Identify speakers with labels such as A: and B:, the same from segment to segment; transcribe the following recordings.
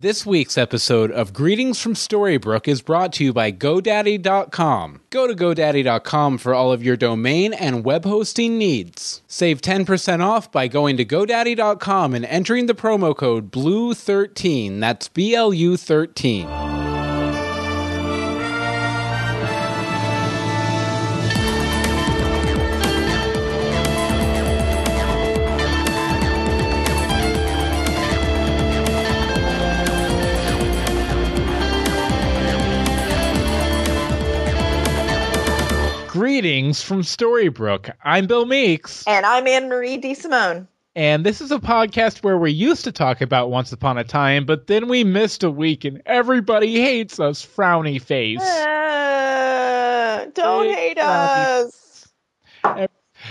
A: This week's episode of Greetings from Storybrooke is brought to you by GoDaddy.com. Go to GoDaddy.com for all of your domain and web hosting needs. Save 10% off by going to GoDaddy.com and entering the promo code BLUE13. That's B L U 13.
B: Greetings from Storybrooke. I'm Bill Meeks,
C: And I'm Anne Marie DeSimone.
B: and this is a podcast where we used to talk about Once Upon a Time, but then we missed a week and everybody hates us, frowny face.
C: Uh, don't
B: Hey,
C: hate us.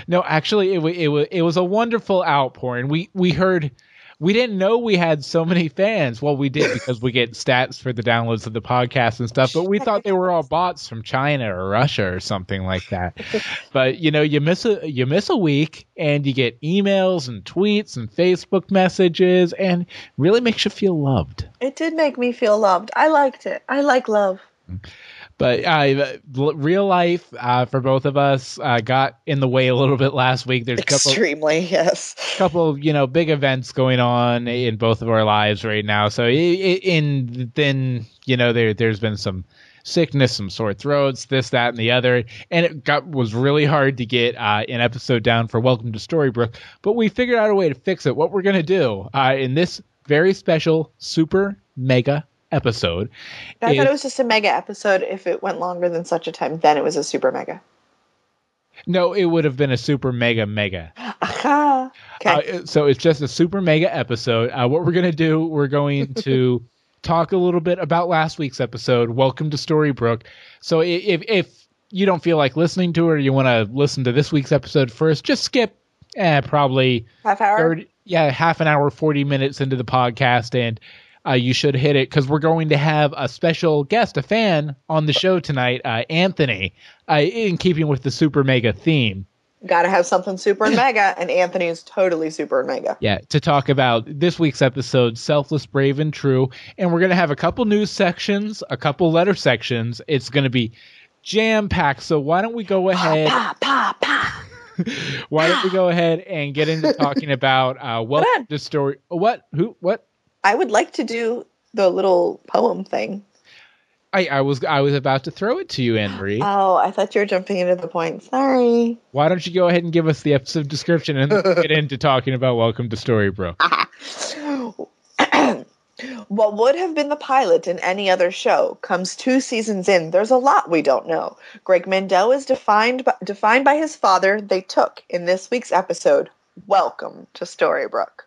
B: No, actually, it, it, it was a wonderful outpouring. We, we heard, we didn't know we had so many fans. Well, we did because we get stats for the downloads of the podcast and stuff, but we thought they were all bots from China or Russia or something like that. but you know, you miss a you miss a week and you get emails and tweets and Facebook messages and really makes you feel loved.
C: It did make me feel loved. I liked it. I like love. Mm-hmm.
B: But uh, real life uh, for both of us uh, got in the way a little bit last week. There's a couple
C: Extremely, yes.
B: couple you know big events going on in both of our lives right now so in then you know there there's been some sickness some sore throats this that and the other and it got was really hard to get uh, an episode down for welcome to storybrooke but we figured out a way to fix it what we're going to do uh, in this very special super mega episode
C: I
B: is-
C: thought it was just a mega episode. If it went longer than such a time, then it was a super mega.
B: no it would have been a super mega mega
C: Aha. Okay.
B: Uh, so it's just a super mega episode. Uh, what we're going to do, we're going to talk a little bit about last week's episode. Welcome to Storybrooke. So if if you don't feel like listening to it or you want to listen to this week's episode first, just skip eh, probably
C: Half hour.
B: 30, yeah, half an hour, 40 minutes into the podcast and uh, you should hit it because we're going to have a special guest, a fan on the show tonight, uh, Anthony, uh, in keeping with the super mega theme.
C: Got to have something super and mega, and Anthony is totally super and mega.
B: Yeah, to talk about this week's episode, Selfless, Brave, and True. And we're going to have a couple news sections, a couple letter sections. It's going to be jam packed. So why don't we go ahead?
C: Pa pa pa.
B: Why don't we go ahead and get into talking about uh, what
C: on.
B: the story? What? Who? What?
C: I would like to do the little poem thing.
B: I, I was I was about to throw it to you, Anne Marie.
C: Oh, I thought you were jumping into the point. Sorry.
B: Why don't you go ahead and give us the episode description and get into talking about Welcome to Storybrooke?
C: what would have been the pilot in any other show comes two seasons in. There's a lot we don't know. Greg Mendell is defined by, defined by his father. They took in this week's episode. Welcome to Storybrooke.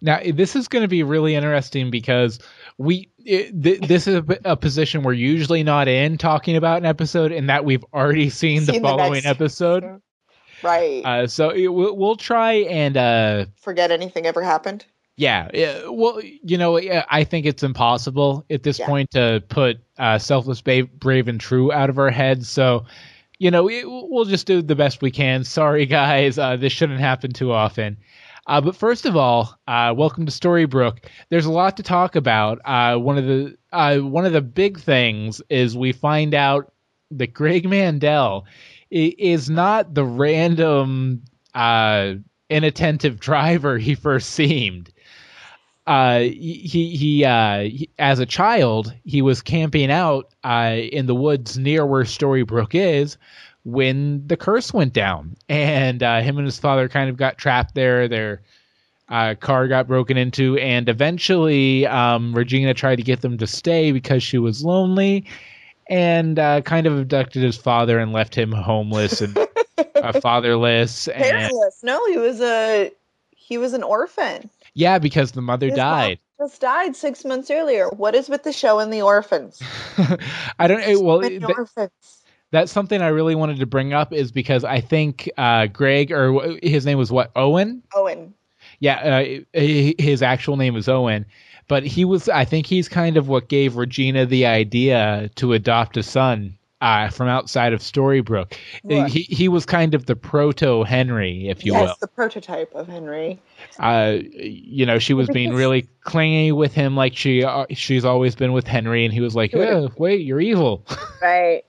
B: Now, this is going to be really interesting because we it, th- this is a, a position we're usually not in talking about an episode, and that we've already seen, the
C: Seen the
B: following
C: next-
B: episode.
C: Right.
B: Uh, so it, we'll, we'll try and uh,
C: Forget anything ever happened.
B: yeah, yeah, well, you know, I think it's impossible at this
C: Yeah.
B: point to put uh, selfless, brave, brave, and true out of our heads. So. You know, it, we'll just do the best we can. Sorry, guys. Uh, this shouldn't happen too often. Uh, but first of all, uh, welcome to Storybrooke. There's a lot to talk about. Uh, one of the uh, one of the big things is we find out that Greg Mandel is not the random uh, inattentive driver he first seemed. Uh, he he, uh, he as a child he was camping out uh, in the woods near where Storybrooke is when the curse went down, and uh, him and his father kind of got trapped there. Their uh, car got broken into, and eventually um, Regina tried to get them to stay because she was lonely, and uh, kind of abducted his father and left him homeless and uh, fatherless. And.
C: No, he was a he was an orphan.
B: yeah, because the mother
C: His
B: died.
C: Just died six months earlier. What is with the show and the orphans?
B: I don't. Well,
C: orphans.
B: That's something I really wanted to bring up is because I think uh, Greg or his name was what Owen.
C: Owen.
B: Yeah, uh, his actual name is Owen, but he was. I think he's kind of what gave Regina the idea to adopt a son uh, from outside of Storybrooke.
C: What?
B: He he was kind of the proto Henry, if you
C: yes,
B: will.
C: the prototype of Henry.
B: Uh, you know, she was being really clingy with him, like she uh, she's always been with Henry, and he was like, oh, "Wait, you're evil."
C: Right.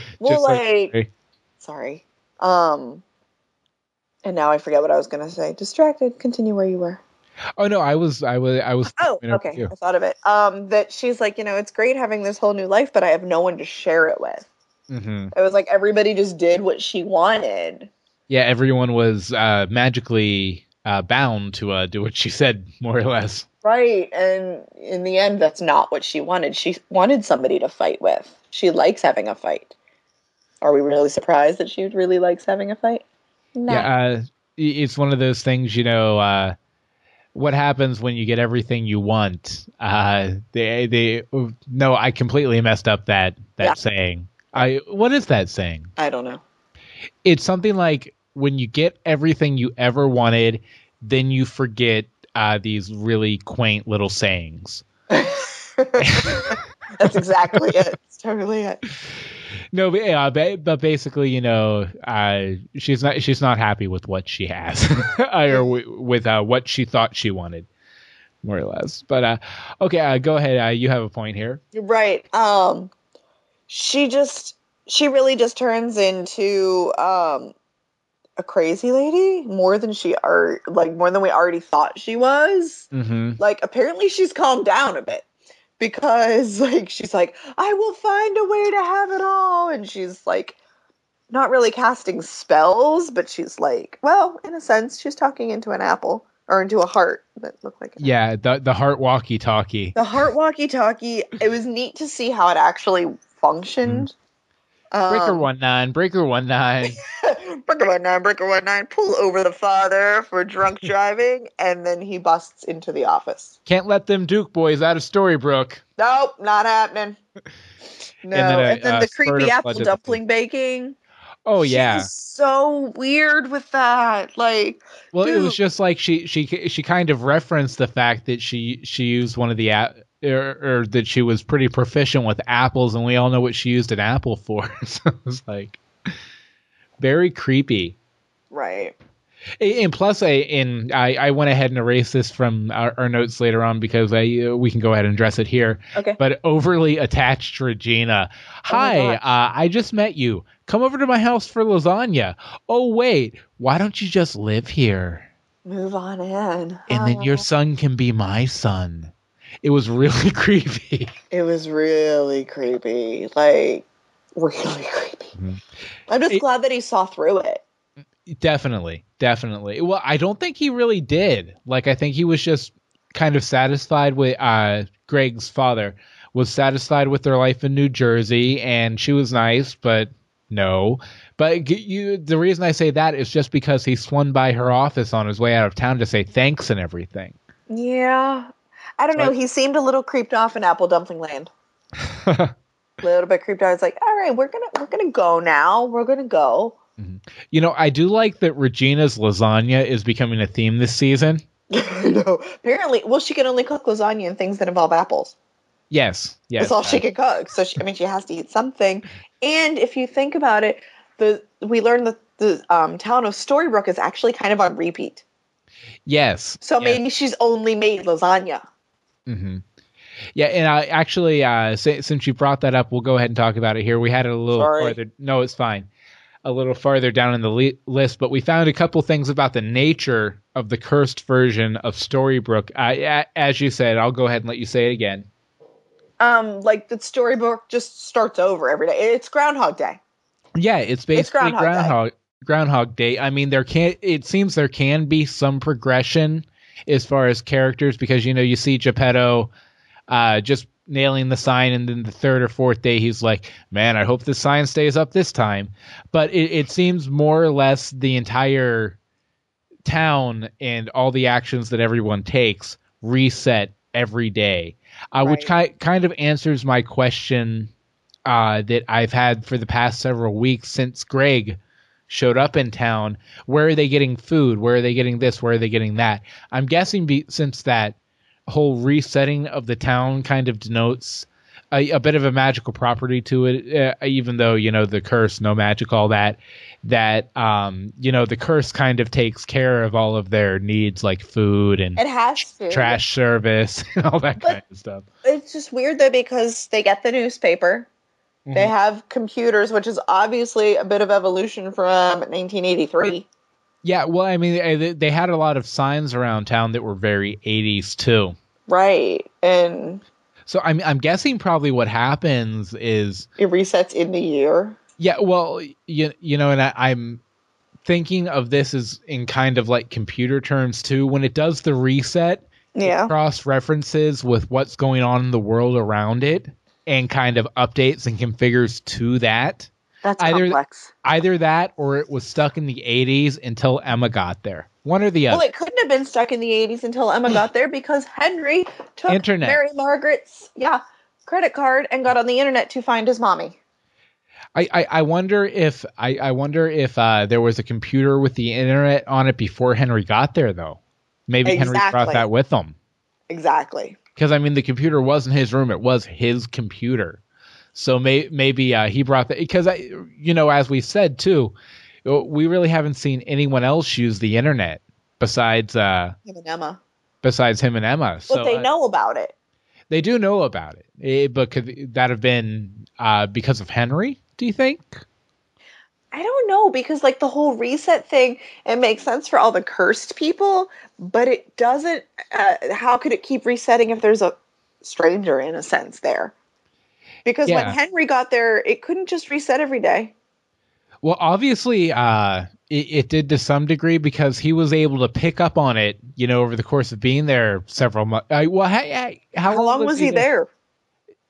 C: Well,
B: like
C: like, sorry. Um, and now I forget what I was gonna say. Distracted. Continue where you were.
B: oh no, I was I was I was.
C: Oh, okay.
B: you.
C: I thought of it. Um, that she's like, you know, it's great having this whole new life, but I have no one to share it with.
B: Mm-hmm.
C: It was like everybody just did what she wanted.
B: Yeah, everyone was uh, magically uh, bound to uh, do what she said, more or less.
C: Right. And in the end, that's not what she wanted. She wanted somebody to fight with. She likes having a fight. Are we really surprised that she really likes having a fight? No.
B: Yeah, uh, it's one of those things, you know. Uh, what happens when you get everything you want? Uh, they, they, no, I completely messed up that that
C: Yeah.
B: saying. I, what is that saying?
C: I don't know.
B: It's something like when you get everything you ever wanted, then you forget uh, these really quaint little sayings.
C: That's exactly it. It's totally it.
B: No, but, yeah, ba- but basically, you know, uh, she's not she's not happy with what she has, or w- with uh, what she thought she wanted, more or less. But uh, okay, uh, go ahead. Uh, you have a point here.
C: Right. Um she just she really just turns into um a crazy lady more than she are like more than we already thought she was.
B: Mm-hmm.
C: Like apparently she's calmed down a bit because like she's like I will find a way to have it all and she's like not really casting spells but she's like well in a sense she's talking into an apple or into a heart that looked like an
B: Yeah, the the heart walkie talkie.
C: the heart walkie talkie it was neat to see how it actually functioned
B: Breaker
C: Um,
B: one nine, breaker one nine.
C: breaker one nine breaker one nine pull over the father for drunk driving and then he busts into the office
B: Can't let them Duke boys out of Storybrooke.
C: nope not happening no
B: then
C: and then,
B: a
C: the creepy apple dumpling baking
B: Oh yeah.
C: was so weird with that like
B: Well, it was just like she she she kind of referenced the fact that she she used one of the or, or that she was pretty proficient with apples, and we all know what she used an apple for. so it was like very creepy.
C: right
B: And plus, I and I, I went ahead and erased this from our, our notes later on because I uh, we can go ahead and address it here.
C: okay
B: But overly attached Regina.
C: Oh
B: Hi,
C: gosh.
B: uh, I just met you. Come over to my house for lasagna. Oh wait, why don't you just live here?
C: move on in
B: and then your
C: Oh.
B: son can be my son. It was really creepy.
C: It was really creepy. Like, really creepy.
B: Mhm.
C: I'm just
B: It-
C: glad that he saw through it.
B: definitely, definitely. Well, I don't think he really did. Like, I think he was just kind of satisfied with uh, Greg's father was satisfied with their life in New Jersey, and she was nice, but no. But you, the reason I say that is just because he swung by her office on his way out of town to say thanks and everything.
C: Yeah. I don't
B: So
C: know.
B: I-
C: He seemed a little creeped off in Apple Dumpling Land. A little bit creeped out. I was like, all right, we're gonna we're gonna go now. We're gonna go.
B: you know, I do like that Regina's lasagna is becoming a theme this season.
C: I know. Apparently, well, she can only cook lasagna and things that involve apples.
B: Yes, yes.
C: That's all she can cook. So she, I mean, she has to eat something. And if you think about it, the we learned that the um, town of Storybrooke is actually kind of on repeat.
B: Yes.
C: So
B: yes.
C: maybe she's only made lasagna.
B: Hmm Yeah, and I actually, uh, si- since you brought that up, we'll go ahead and talk about it here. We had it a little
C: Sorry.
B: farther. No, it's fine. A little farther down in the li- list, but we found a couple things about the nature of the cursed version of Storybrooke. Uh, as you said, I'll go ahead and let you say it again.
C: Um, like the storybook just starts over every day. It's Groundhog Day.
B: Yeah, it's basically
C: Groundhog Day.
B: Groundhog Groundhog Day. I mean, there can it seems there can be some progression as far as characters because you know you see Geppetto uh, just nailing the sign, and then the third or fourth day he's like, "Man, I hope the sign stays up this time." But it, it seems more or less the entire town and all the actions that everyone takes reset every day, uh, which ki- kind of answers my question uh, that I've had for the past several weeks since Greg showed up in town. Where are they getting food? Where are they getting this? Where are they getting that? I'm guessing be, since that whole resetting of the town kind of denotes a, a bit of a magical property to it, uh, even though you know the curse, no magic, all that. That um, you know the curse kind of takes care of all of their needs like food and
C: It has to.
B: trash service and all that
C: But-
B: kind of stuff.
C: It's just weird though because they get the newspaper. They
B: Mhm.
C: have computers, which is obviously a bit of evolution from 1983.
B: Yeah, well, I mean, eh, they- they had a lot of signs around town that were very 80s too.
C: Right. And
B: So I'm I'm guessing probably what happens is
C: it resets in the year.
B: yeah, well, you you know, and I, I'm thinking of this as in kind of like computer terms too. When it does the reset,
C: Yeah.
B: cross references with what's going on in the world around it, and kind of updates and configures to that.
C: That's
B: Either-
C: complex.
B: Either that, or it was stuck in the 80s until Emma got there. One or the other.
C: Well, it couldn't have been stuck in the 80s until Emma got there because Henry took
B: Internet.
C: Mary Margaret's yeah credit card and got on the internet to find his mommy.
B: I, I, I wonder if I, I wonder if uh, there was a computer with the internet on it before Henry got there though. Maybe Henry brought that with him.
C: Exactly.
B: Because I mean the computer wasn't his room, it was his computer. So may, maybe uh, he brought that because I you know, as we said too, uh, we really haven't seen anyone else use the internet besides uh
C: Him and Emma.
B: besides him and Emma.
C: But
B: So
C: they
B: uh,
C: know about it.
B: they do know about it. Eh, but could that have been uh, because of Henry, do you think?
C: I don't know because like the whole reset thing, it makes sense for all the cursed people, but it doesn't. Uh, how could it keep resetting if there's a stranger in a sense there? Because
B: Yeah.
C: when Henry got there, it couldn't just reset every day.
B: Well, obviously, uh, it, it did to some degree because he was able to pick up on it, you know, over the course of being there several months. Uh, well, hey, hey, how,
C: How, long was he there?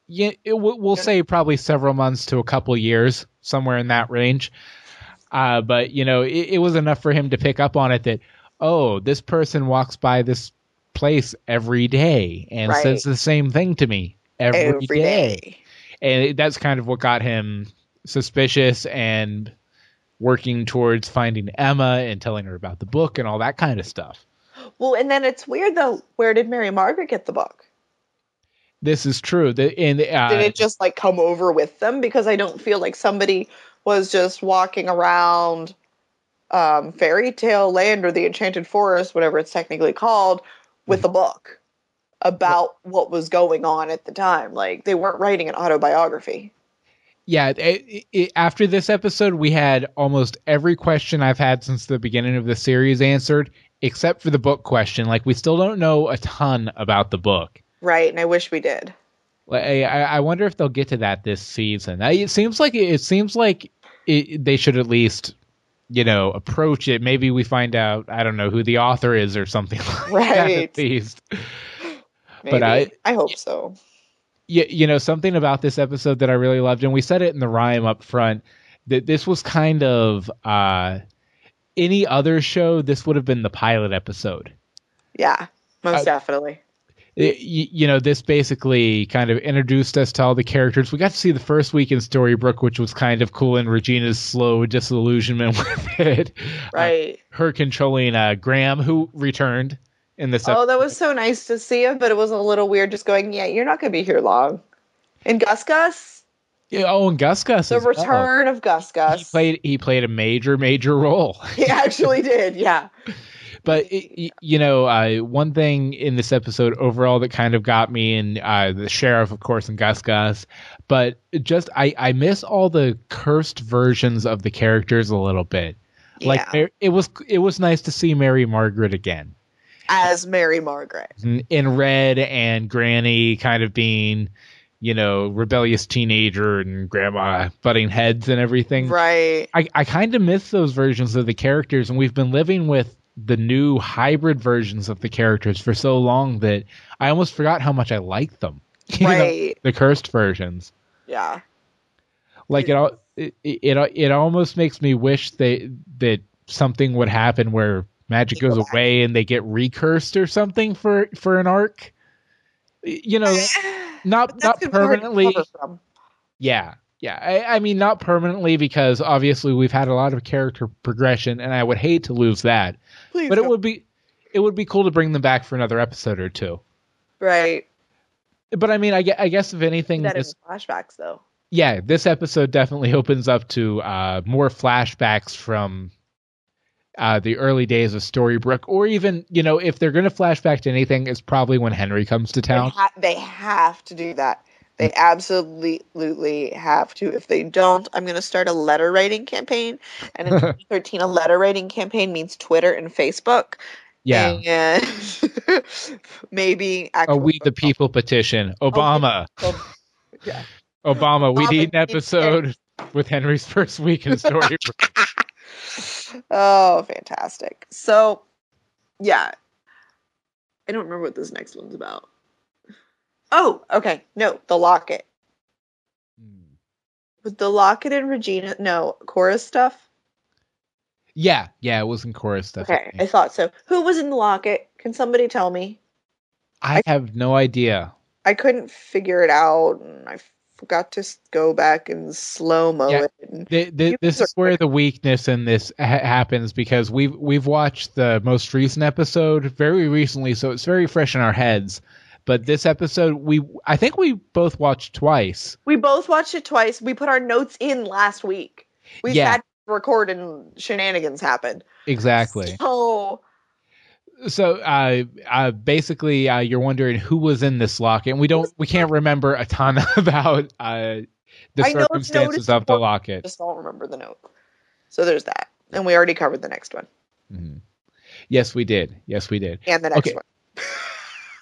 B: Yeah, it, we'll, we'll say probably several months to a couple years, somewhere in that range. Uh, but you know, it, it was enough for him to pick up on it that oh, this person walks by this place every day and
C: Right.
B: says the same thing to me every
C: Every
B: day
C: day.
B: and that's kind of what got him suspicious and working towards finding Emma and telling her about the book and all that kind of stuff.
C: Well, and then it's weird though. Where did Mary Margaret get the book?
B: This is true. The, and uh,
C: Did it just like come over with them? Because I don't feel like somebody was just walking around um, Fairy Tale Land or the Enchanted Forest, whatever it's technically called, with a book about what was going on at the time. Like they weren't writing an autobiography.
B: yeah, it, it, after this episode, we had almost every question I've had since the beginning of the series answered, except for the book question. Like we still don't know a ton about the book.
C: Right, and I wish we did.
B: I, I wonder if they'll get to that this season. It seems like it seems like it, they should at least, you know, approach it. Maybe we find out. I don't know who the author is or something like that.
C: Right.
B: At least,
C: Maybe.
B: But I-
C: I hope so.
B: you, you know, something about this episode that I really loved, and we said it in the rhyme up front that this was kind of uh, any other show. This would have been the pilot episode.
C: Yeah, most
B: Uh,
C: definitely.
B: It, you, know, this basically kind of introduced us to all the characters. We got to see the first week in Storybrooke, which was kind of cool, and Regina's slow disillusionment with it.
C: Right.
B: Her controlling uh, Graham, who returned in this.
C: oh, that was so nice to see him, but it was a little weird just going, yeah, you're not going to be here long. And Gus Gus,
B: Yeah, oh, and Gus Gus.
C: the
B: as well.
C: return of Gus Gus.
B: He played. He played a major, major role.
C: He actually did, yeah.
B: But it, you know, uh, one thing in this episode overall that kind of got me, and uh, the sheriff, of course, and Gus Gus, but just I I miss all the cursed versions of the characters a little bit. Like
C: yeah.
B: It was it was nice to see Mary Margaret again
C: As Mary Margaret.
B: in, in red and Granny kind of being. You know, rebellious teenager and grandma butting heads and everything.
C: Right.
B: I, I kind of miss those versions of the characters, and we've been living with the new hybrid versions of the characters for so long that I almost forgot how much I liked them. You know,
C: Right.
B: the cursed versions.
C: Yeah.
B: Like it, al- it, it, it almost makes me wish they that something would happen where magic
C: They go
B: goes away and they get recursed or something for for an arc. You know, not not
C: that's gonna be hard to
B: permanently. Yeah, yeah. I, I mean, not permanently because obviously we've had a lot of character progression, and I would hate to lose that.
C: Please
B: But it
C: don't.
B: would be, it would be cool to bring them back for another episode or two.
C: Right.
B: but I mean, I, I guess if anything,
C: That
B: this,
C: flashbacks though.
B: yeah, this episode definitely opens up to uh, more flashbacks from uh, the early days of Storybrooke, or even you know, if they're going to flashback to anything, it's probably when Henry comes to
C: They,
B: town.
C: ha- they have to do that. They absolutely have to. If they don't, I'm going to start a letter writing campaign. And in 2013, a letter writing campaign means Twitter and Facebook.
B: Yeah,
C: And maybe
B: a We the People petition. Obama,
C: Oh, yeah.
B: Obama, we
C: Obama
B: need an episode with Henry's first week in Storybrooke.
C: Oh, fantastic. So, yeah. I don't remember what this next one's about. Oh, okay. No, the locket. Hmm. Was the locket and Regina? No, Cora's stuff.
B: yeah, yeah, it was in Cora's stuff. I
C: Okay. I thought so. Who was in the locket? Can somebody tell me?
B: I have no idea.
C: I couldn't figure it out, and I forgot to go back and slow mo
B: Yeah.
C: it. And
B: Th- th- this is where the weakness in this ha- happens because we've we've watched the most recent episode very recently, so it's very fresh in our heads. But this episode, we I think we both watched twice.
C: we both watched it twice. We put our notes in last week. We
B: Yeah.
C: to record, and shenanigans happened.
B: Exactly.
C: So
B: So, uh, uh, basically, uh, you're wondering who was in this locket, and we don't we can't remember a ton about uh, the
C: I
B: circumstances of the locket.
C: just don't remember the note. So there's that. And we already covered the next one.
B: Mhm. Yes, we did. Yes, we did.
C: And the next
B: Okay.
C: one.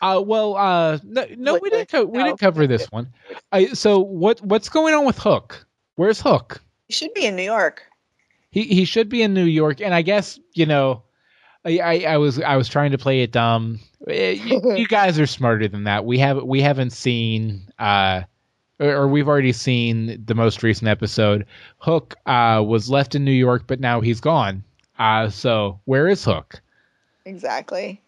B: Uh, well, uh, no, no, we didn't. Co- we didn't cover this one. I, so what? What's going on with Hook? Where's Hook?
C: He should be in New York.
B: He he should be in New York, and I guess you know, I I, I was I was trying to play it dumb. Eh, You, you guys are smarter than that. We have we haven't seen uh, or, or we've already seen the most recent episode. Hook uh was left in New York, but now he's gone. Uh, so where is Hook?
C: Exactly.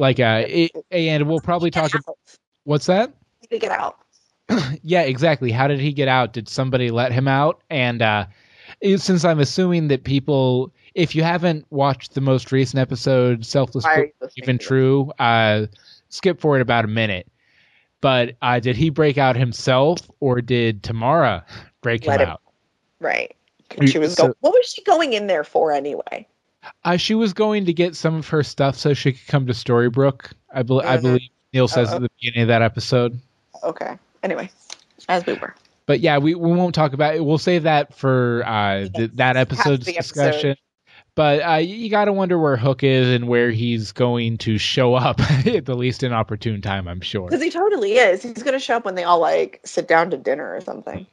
B: Like uh, it, and we'll probably talk.
C: Get
B: About, what's that?
C: To get out.
B: yeah, exactly. How did he get out? Did somebody let him out? And uh, since I'm assuming that people, if you haven't watched the most recent episode, Selfless
C: Why are
B: Book,
C: you listening
B: Even True, uh, skip forward about a minute. But uh, did he break out himself, or did Tamara break him
C: him-
B: out?
C: Right. She was
B: so-
C: go- what was she going in there for anyway?
B: Uh, she was going to get some of her stuff so she could come to Storybrooke. I, bel I
C: Mhm.
B: believe Neal says
C: Uh-oh.
B: at the beginning of that episode.
C: Okay. Anyway, as we were.
B: but yeah, we, we won't talk about it. We'll save that for uh, th- that episode's
C: episode.
B: discussion. But uh, you got to wonder where Hook is and where he's going to show up at the least inopportune time, I'm sure.
C: Because he totally is. He's going to show up when they all like sit down to dinner or something.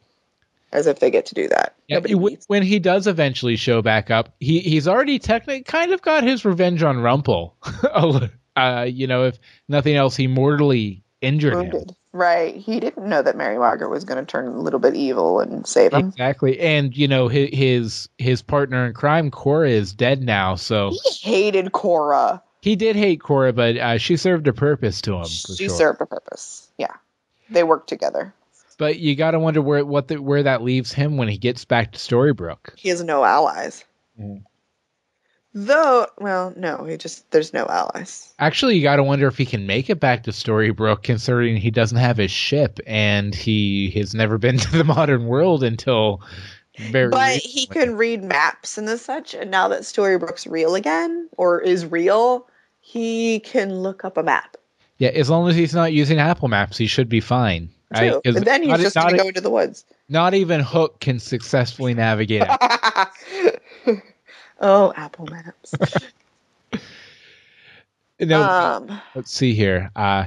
C: As if they get to do that.
B: Yeah, w- when he does eventually show back up, he he's already technically kind of got his revenge on Rumple. uh, you know, if nothing else, he mortally injured him.
C: Right. He didn't know that Mary Margaret was going to turn a little bit evil and save him.
B: Exactly, and you know his his his partner in crime, Cora, is dead now. So
C: He hated Cora.
B: he did hate Cora, but uh, she served a purpose to him.
C: She
B: sure.
C: served a purpose. Yeah. They worked together.
B: But you got to wonder where what the, where that leaves him when he gets back to Storybrooke.
C: He has no allies.
B: Mhm.
C: Though, well, no, he just, there's no allies.
B: Actually, you got to wonder if he can make it back to Storybrooke, considering he doesn't have his ship and he has never been to the modern world until very.
C: But
B: recently.
C: he can read maps and the such, and now that Storybrooke's real again, or is real, he can look up a map.
B: Yeah, as long as he's not using Apple Maps, he should be fine. Right?
C: Too.
B: 'Cause
C: And then he's
B: not,
C: just
B: not,
C: going to go into the woods.
B: not even Hook can successfully navigate. it.
C: oh, Apple Maps.
B: no,
C: Um,
B: let's see here. Uh,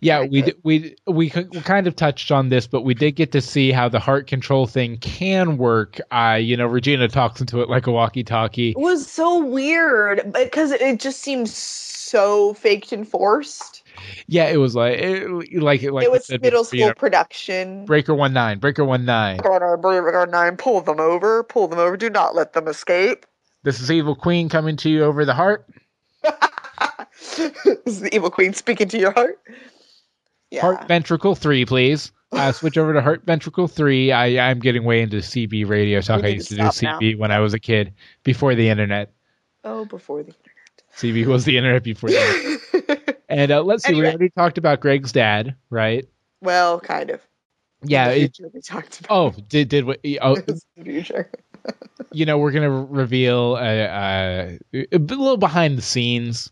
B: yeah, we d- we we we kind of touched on this, but we did get to see how the heart control thing can work. Uh, you know, Regina talks into it like a walkie-talkie.
C: it was so weird because it just seems so faked and forced.
B: Yeah, it was like it, like like
C: it was
B: said
C: middle
B: you
C: school
B: know,
C: production.
B: Breaker one nine, Breaker one nine.
C: Breaker Nine, pull them over, pull them over. Do not let them escape.
B: This is Evil Queen coming to you over the heart.
C: this is the evil queen speaking to your heart. Yeah.
B: Heart ventricle three, please. Uh, switch over to heart ventricle three. I I'm getting way into CB radio talk. I used
C: to
B: to do CB when I was a kid, before the internet.
C: oh, before the internet.
B: CB was the internet before the internet. And uh, let's see, we already talked about Greg's dad, right?
C: Well, kind of.
B: Yeah. It,
C: we talked about.
B: oh, did did we? Oh,
C: future.
B: you know, we're gonna reveal a, a, a little behind the scenes.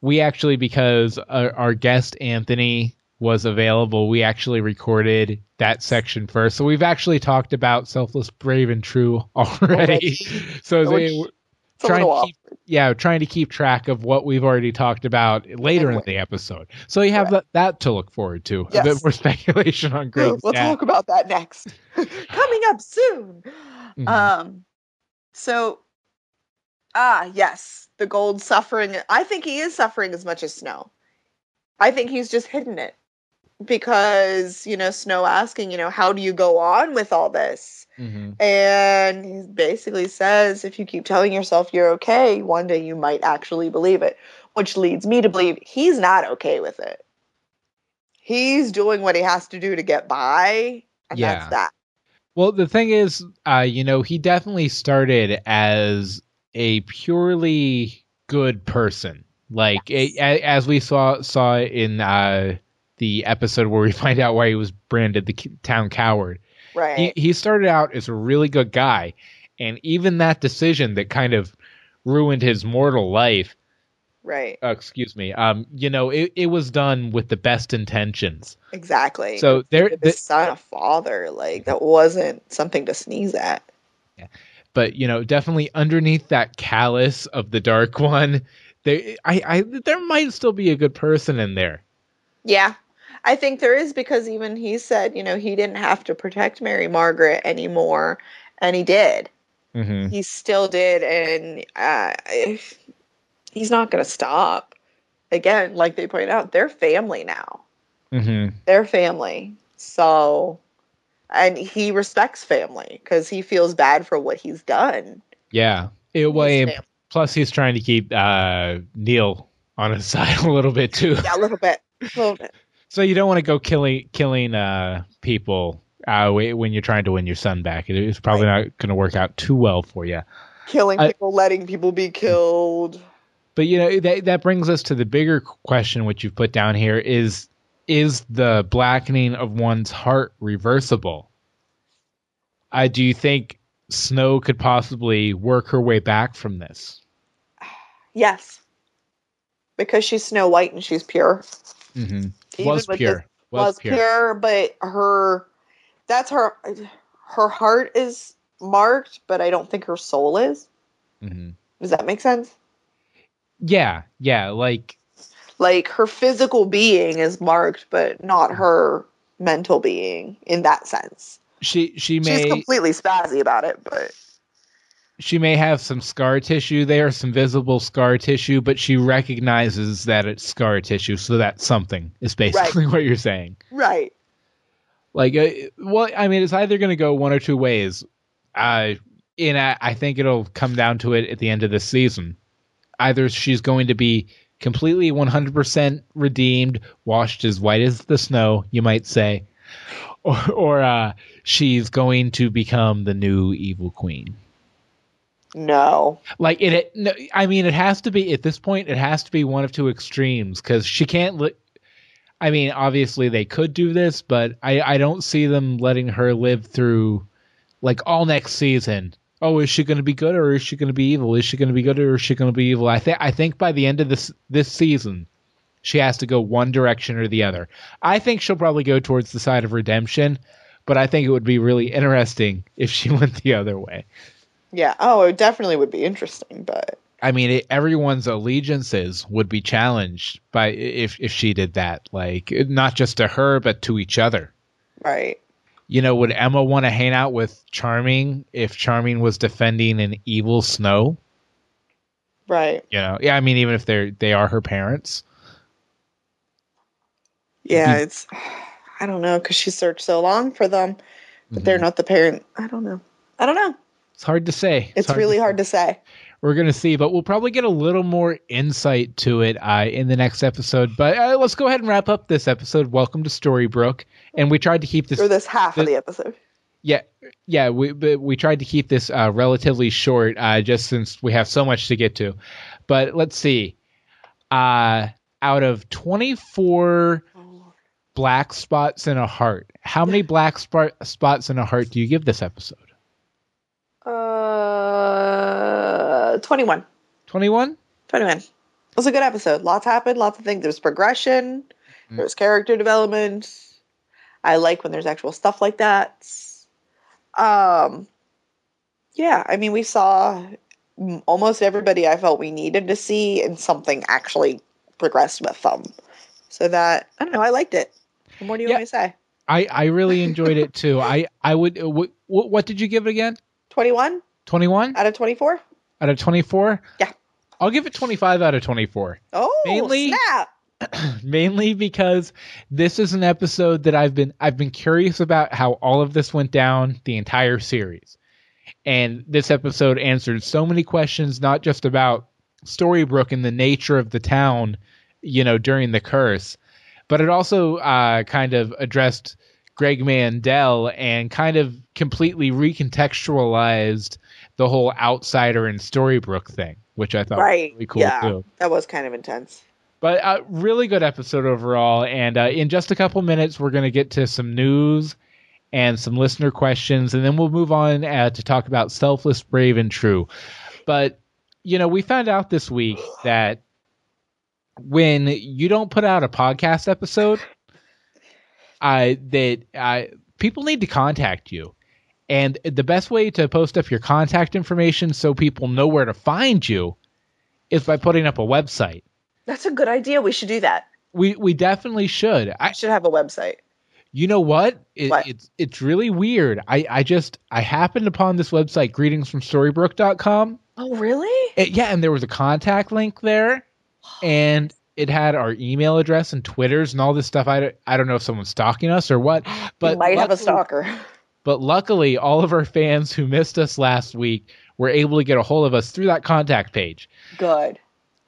B: We actually, because our, our guest Anthony was available, we actually recorded that section first. So we've actually talked about selfless, brave, and true oh, already.
C: Already.
B: so
C: Which-
B: they,
C: It's
B: trying to keep yeah trying to keep track of what we've already talked about later in the episode so you have that, that to look forward to a bit more speculation on Greg's
C: we'll
B: dad.
C: talk about that next. Coming up soon.
B: Mhm.
C: Um so ah yes, the gold suffering. I think he is suffering as much as Snow. I think he's just hidden it. Because, you know, Snow asking, you know, how do you go on with all this?
B: Mhm.
C: And he basically says if you keep telling yourself you're okay, one day you might actually believe it, which leads me to believe he's not okay with it. He's doing what he has to do to get by, and
B: Yeah.
C: that's that.
B: Well, the thing is, uh, you know, he definitely started as a purely good person. Like
C: Yes.
B: as we saw saw in uh, the episode where we find out why he was branded the town coward.
C: Right.
B: He he started out as a really good guy, and even that decision that kind of ruined his mortal life.
C: right.
B: Uh, excuse me. Um, you know, it, it was done with the best intentions.
C: Exactly.
B: So there,
C: his son a father, like that wasn't something to sneeze at. Yeah.
B: but you know definitely underneath that callous of the dark one there I, I there might still be a good person in there
C: Yeah. I think there is because even he said, you know, he didn't have to protect Mary Margaret anymore, and he did.
B: mm-hmm.
C: He still did, and uh, he's not going to stop. Again, like they point out, they're family now.
B: Mm-hmm.
C: They're family. So, and he respects family because he feels bad for what he's done.
B: yeah it, well, plus he's trying to keep uh Neal on his side a little bit too
C: Yeah, a little bit. A little bit.
B: So you don't want to go killing killing uh people uh when you're trying to win your son back it's probably not going to work out too well for you
C: Killing
B: I-
C: people, letting people be killed.
B: But you know that that brings us to the bigger question, which you've put down here is is the blackening of one's heart reversible? Uh, do you think Snow could possibly work her way back from this?
C: Yes. Because she's Snow White and she's pure.
B: Mm-hmm. Was pure. Was,
C: was
B: pure.
C: pure. but her that's her her heart is marked, but I don't think her soul is.
B: hmm
C: Does that make sense?
B: Yeah, yeah. Like
C: Like her physical being is marked, but not her mental being in that sense.
B: she she
C: She's completely spazzy about it, but
B: she may have some scar tissue there, some visible scar tissue, but she recognizes that it's scar tissue, so that's something. Is basically what you're saying.
C: right.
B: Like, uh, well, I mean, it's either going to go one or two ways. Uh, and I, I think it'll come down to it at the end of this season. Either she's going to be completely 100% redeemed, washed as white as the snow, you might say, or, or uh, she's going to become the new evil queen.
C: No.
B: Like it, it no, I mean, it has to be at this point. It has to be one of two extremes because she can't. Li- I mean, obviously they could do this, but I, I don't see them letting her live through like all next season. Oh, is she going to be good or is she going to be evil? Is she going to be good or is she going to be evil? I think I think by the end of this this season, she has to go one direction or the other. I think she'll probably go towards the side of redemption, but I think it would be really interesting if she went the other way.
C: Yeah. Oh, it definitely would be interesting, but
B: I mean, it, everyone's allegiances would be challenged by if if she did that. Like not just to her, but to each other.
C: right.
B: You know, would Emma want to hang out with Charming if Charming was defending an evil Snow?
C: Right.
B: You know, yeah. I mean, even if they're they are her parents.
C: Yeah, it's I don't know because she searched so long for them, but they're
B: Mhm.
C: not the parent. I don't know. I don't know.
B: It's hard to say.
C: It's, really
B: to
C: hard to say.
B: We're gonna see, but we'll probably get a little more insight to it uh, in the next episode. But uh, let's go ahead and wrap up this episode. Welcome to Storybrooke, and we tried to keep this
C: For this half of
B: the-
C: episode.
B: Yeah, yeah. We but we tried to keep this uh, relatively short, uh, just since we have so much to get to. But let's see. Uh, out of twenty four black spots in a heart. How many black spot, spots in a heart do you give this episode?
C: Uh, 21.
B: 21?
C: 21. It was a good episode. Lots happened, lots of things. There's progression,
B: Mm.
C: there's character development. I like when there's actual stuff like that. Um, yeah, I mean, we saw almost everybody I felt we needed to see, and something actually progressed with them. So that, I don't know, I liked it. What more do you
B: Yeah.
C: want me to say?
B: I, I really enjoyed it too. I, I would. What, what did you give it again?
C: 21
B: 21
C: out of 24?
B: out of 24?
C: Yeah.
B: I'll give it 25 out of 24.
C: Oh,
B: Mainly-
C: snap!
B: mainly because this is an episode that I've been I've been curious about how all of this went down the entire series. And this episode answered so many questions not just about Storybrooke and the nature of the town, you know, during the curse, but it also uh, kind of addressed Greg Mandel and kind of completely recontextualized the whole outsider and Storybrooke thing, which I thought
C: Right.
B: was really cool
C: yeah,
B: too.
C: that was kind of intense.
B: But a really good episode overall. And uh, in just a couple minutes, we're going to get to some news and some listener questions, and then we'll move on uh, to talk about Selfless, Brave, and True. But, you know, we found out this week that when you don't put out a podcast episode, uh, that uh, people need to contact you. And the best way to post up your contact information so people know where to find you is by putting up a website.
C: That's a good idea. We should do that.
B: We we definitely should. I
C: should have a website.
B: you know what? It,
C: What?
B: It's it's really weird. I I just I happened upon this website greetingsfromstorybrooke.com.
C: Oh, really?
B: It, yeah, and there was a contact link there, and it had our email address and Twitters and all this stuff. I don't, I don't know if someone's stalking us or what, but
C: you might have a stalker.
B: But luckily, all of our fans who missed us last week were able to get a hold of us through that contact page.
C: Good.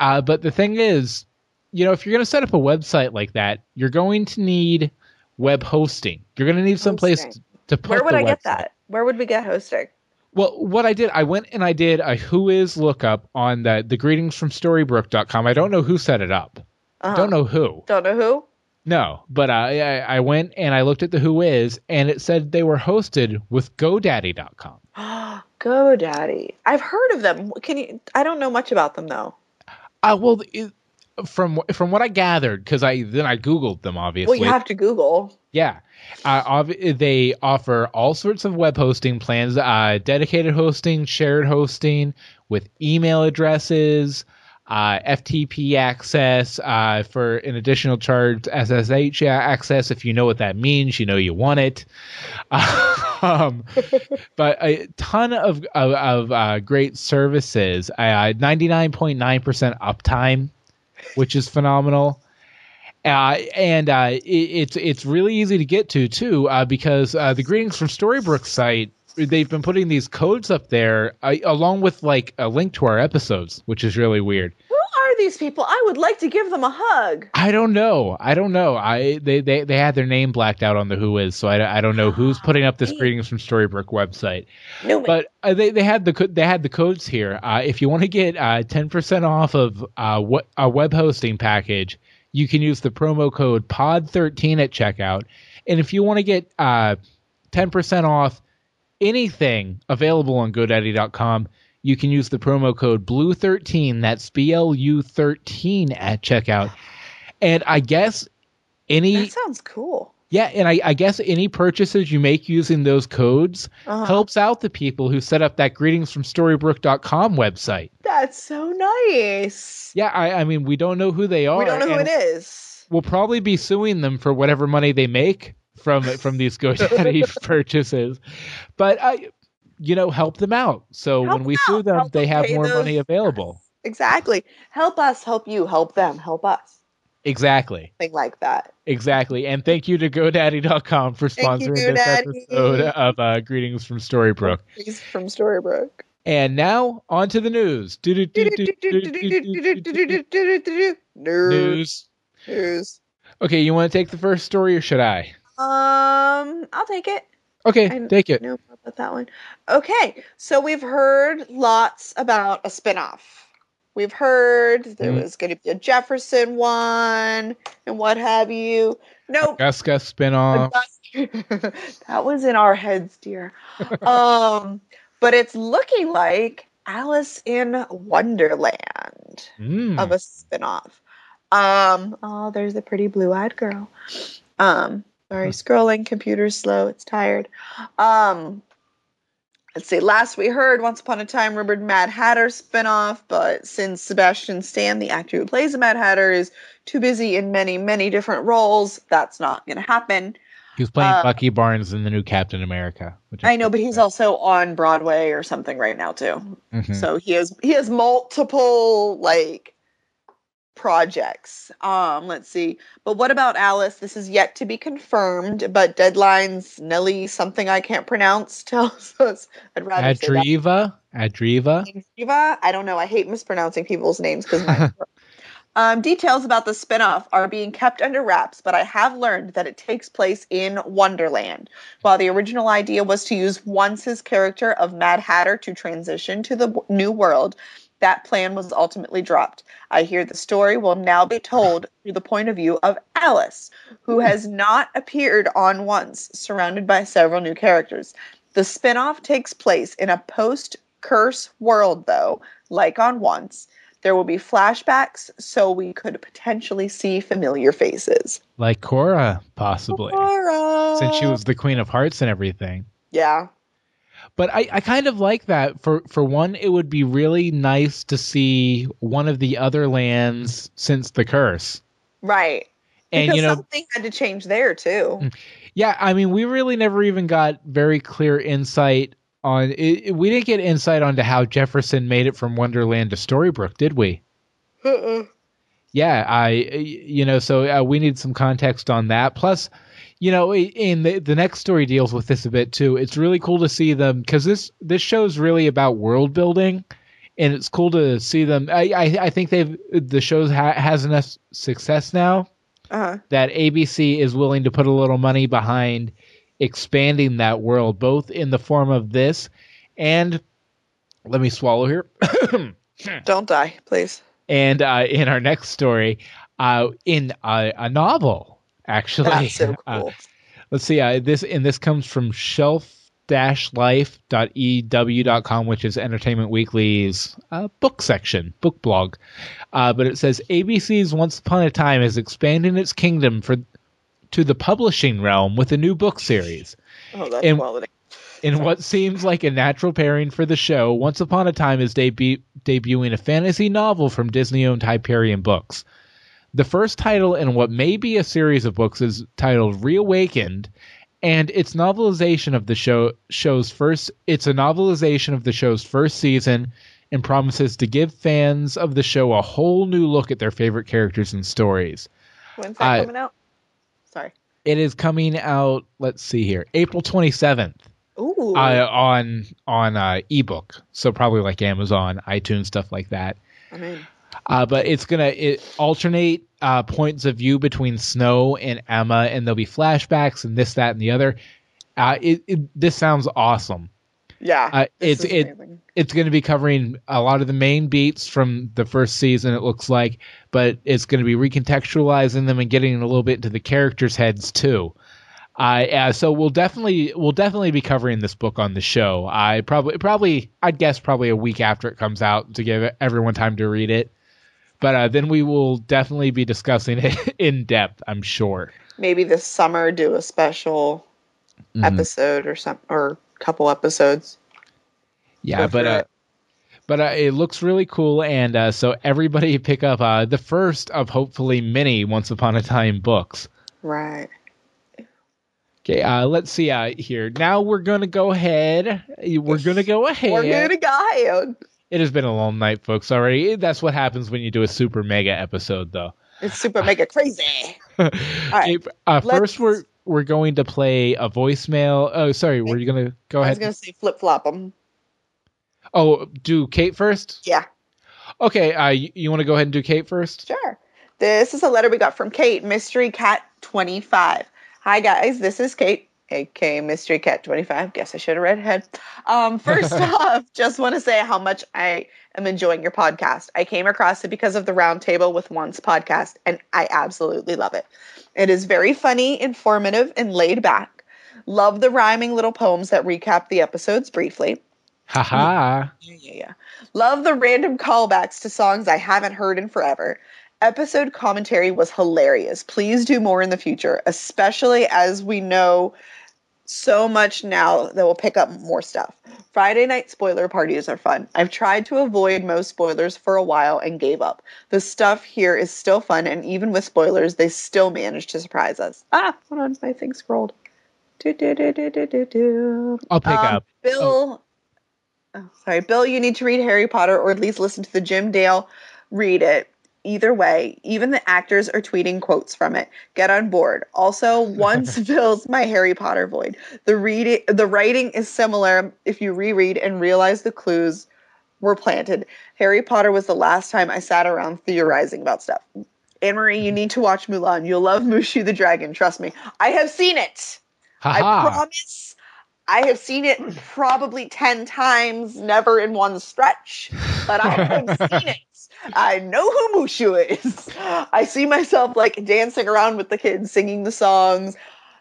B: Uh, but the thing is, you know, if you're going to set up a website like that, you're going to need web hosting. You're going to need some place to put.
C: Where would I get that? Where would we get hosting?
B: Well, what I did, I went and I did a WHOIS lookup on the the greetings from storybrooke.com. I don't know who set it up.
C: Uh-huh.
B: Don't know who.
C: Don't know who.
B: No, but I, I I went and I looked at the WHOIS, and it said they were hosted with GoDaddy.com.
C: GoDaddy. I've heard of them. Can you? I don't know much about them though.
B: Uh, well, it, from from what I gathered, because I then I googled them. Obviously,
C: Well, you have to Google.
B: Yeah. Uh, they offer all sorts of web hosting plans, uh, dedicated hosting, shared hosting with email addresses, uh, FTP access uh, for an additional charge, SSH access. If you know what that means, you know you want it. um, but a ton of of, of uh, great services. Ninety nine point nine percent uptime, which is phenomenal. Uh, and uh, it, it's it's really easy to get to too uh, because uh, the greetings from Storybrooke site they've been putting these codes up there uh, along with like a link to our episodes, which is really weird.
C: Who are these people? I would like to give them a hug.
B: I don't know. I don't know. I they they, they had their name blacked out on the WHOIS, so I, I don't know who's putting up this greetings from Storybrooke website.
C: Newman.
B: But uh, they they had the they had the codes here. Uh, if you want to get ten percent off of uh, what a web hosting package, you can use the promo code Pod13 at checkout. And if you want to get uh, ten percent off anything available on GoDaddy.com, you can use the promo code Blue13. That's B L U 13 at checkout. And I guess any
C: that sounds cool.
B: Yeah, and I, I guess any purchases you make using those codes
C: Uh-huh.
B: helps out the people who set up that greetings from website.
C: That's so nice.
B: Yeah, I, I mean, we don't know who they are.
C: we don't know who it is.
B: We'll probably be suing them for whatever money they make from from these GoDaddy purchases. But I, you know, help them out. So
C: Help
B: when we sue them,
C: Help
B: they
C: them
B: have more
C: those-
B: money available.
C: Exactly. Help us, help you, help them, help us.
B: Exactly.
C: Thing like that.
B: Exactly. And thank you to GoDaddy.com for
C: Thank you,
B: sponsoring this episode of uh, Greetings from Storybrooke.
C: He's from Storybrooke.
B: And now on to the news.
C: News.
B: News. Okay, you want to take the first story or should I?
C: Um, I'll take it.
B: Okay,
C: I
B: take it.
C: more about that one. Okay, so we've heard lots about a spinoff we've heard there
B: Mhm.
C: was going to be a Jefferson one and what have you. Nope.
B: Gus Gus spinoff.
C: that was in our heads, dear. um, but it's looking like Alice in Wonderland
B: Mm.
C: of a spinoff. Um, oh, there's a pretty blue-eyed girl. Um, sorry, scrolling, computer's slow, it's tired. Um, let's see. Last we heard, Once Upon a Time, rumored Mad Hatter spinoff, but since Sebastian Stan, the actor who plays the Mad Hatter, is too busy in many, many different roles, that's not going to happen.
B: He's playing
C: uh,
B: Bucky Barnes in the new Captain America. Which
C: I know, but he's
B: good.
C: also on Broadway or something right now too.
B: Mhm.
C: So he has he has multiple like projects. Um, let's see. But what about Alice? This is yet to be confirmed, but deadlines Nellie something I can't pronounce tells us. I'd rather.
B: Adriva. Adriva.
C: Adriva? I don't know. I hate mispronouncing people's names because um, details about the spinoff are being kept under wraps, but I have learned that it takes place in Wonderland. While the original idea was to use Once's character of Mad Hatter to transition to the w- new world, that plan was ultimately dropped. I hear the story will now be told through the point of view of Alice, who hmm. has not appeared on Once, surrounded by several new characters. The spinoff takes place in a post curse world, though, like on Once. There will be flashbacks, so we could potentially see familiar faces.
B: Like Cora, possibly.
C: Laura.
B: Since she was the Queen of Hearts and everything.
C: Yeah.
B: But I, I kind of like that. For for one, it would be really nice to see one of the other lands since the curse.
C: Right.
B: And
C: because
B: you know,
C: something had to change there too.
B: yeah, I mean, we really never even got very clear insight on. It, we didn't get insight onto how Jefferson made it from Wonderland to Storybrooke, did we?
C: Uh-uh.
B: Yeah, I, you know, so uh, we need some context on that. Plus, you know, in the the next story deals with this a bit too. It's really cool to see them because this this show is really about world building, and it's cool to see them. I I, I think they've the show ha- has enough success now
C: Uh-huh.
B: that ABC is willing to put a little money behind expanding that world, both in the form of this and let me swallow here.
C: Don't die, please.
B: and uh, in our next story, uh, in a, a novel, actually.
C: That's so
B: Uh,
C: cool.
B: let's see. Uh, this and this comes from shelf-life.ew.com, which is Entertainment Weekly's uh, book section, book blog. Uh, but it says ABC's Once Upon a Time is expanding its kingdom for to the publishing realm with a new book series.
C: oh, that's
B: and-
C: quality.
B: In what seems like a natural pairing for the show, Once Upon a Time is debu- debuting a fantasy novel from Disney owned Hyperion Books. The first title in what may be a series of books is titled Reawakened, and it's novelization of the show show's first it's a novelization of the show's first season and promises to give fans of the show a whole new look at their favorite characters and stories.
C: When's that
B: I-
C: coming out? Sorry.
B: It is coming out, let's see here, April 27th.
C: Ooh.
B: uh, on on uh, ebook, so probably like Amazon, iTunes, stuff like that.
C: I mean,
B: Uh, but it's gonna it, alternate uh, points of view between Snow and Emma, and there'll be flashbacks and this, that, and the other. Uh, it, it this sounds awesome.
C: yeah.
B: Uh, it's it
C: amazing.
B: it's going to be covering a lot of the main beats from the first season. It looks like, but it's going to be recontextualizing them and getting a little bit into the characters' heads too. Uh, uh, so we'll definitely we'll definitely be covering this book on the show. I probably probably I'd guess probably a week after it comes out to give everyone time to read it. But uh, then we will definitely be discussing it in depth. I'm sure.
C: Maybe this summer do a special
B: Mhm.
C: episode or some or couple episodes.
B: Yeah,
C: Go
B: but uh,
C: it.
B: but uh, it looks really cool, and uh, so everybody pick up uh, the first of hopefully many Once Upon a Time books.
C: Right.
B: Okay, uh, let's see uh, here. Now we're gonna go ahead. We're gonna go ahead.
C: We're gonna go ahead.
B: It has been a long night, folks. Already, that's what happens when you do a super mega episode, though.
C: It's super mega crazy.
B: Okay, uh, first, we're we're going to play a voicemail. Oh, sorry. Were you gonna go ahead?
C: I was gonna say flip flop them.
B: Oh, do Kate first.
C: Yeah.
B: Okay. Uh, you, you want to go ahead and do Kate first?
C: Sure. This is a letter we got from Kate, Mystery Cat 25. Hi, guys. This is Kate. Aka Mystery Cat 25. Guess I should have read ahead. Um, first off, just want to say how much I am enjoying your podcast. I came across it because of the Roundtable with Once podcast, and I absolutely love it. It is very funny, informative, and laid back. Love the rhyming little poems that recap the episodes briefly.
B: Haha.
C: Yeah, yeah, yeah. Love the random callbacks to songs I haven't heard in forever. Episode commentary was hilarious. Please do more in the future, especially as we know so much now that we'll pick up more stuff. Friday night spoiler parties are fun. I've tried to avoid most spoilers for a while and gave up. The stuff here is still fun, and even with spoilers, they still manage to surprise us. Ah, hold on, my thing scrolled. Do, do, do, do, do, do.
B: I'll pick
C: Um,
B: up.
C: Bill. Oh, sorry, Bill. You need to read Harry Potter, or at least listen to the Jim Dale read it. Either way, even the actors are tweeting quotes from it. Get on board. Also, once fills my Harry Potter void. The reading, the writing is similar if you reread and realize the clues were planted. Harry Potter was the last time I sat around theorizing about stuff. Anne Marie, you mm-hmm. need to watch Mulan. You'll love Mushu the Dragon. Trust me. I have seen it. I promise. I have seen it probably 10 times, never in one stretch, but I have seen it. I know who Mushu is. I see myself like dancing around with the kids, singing the songs.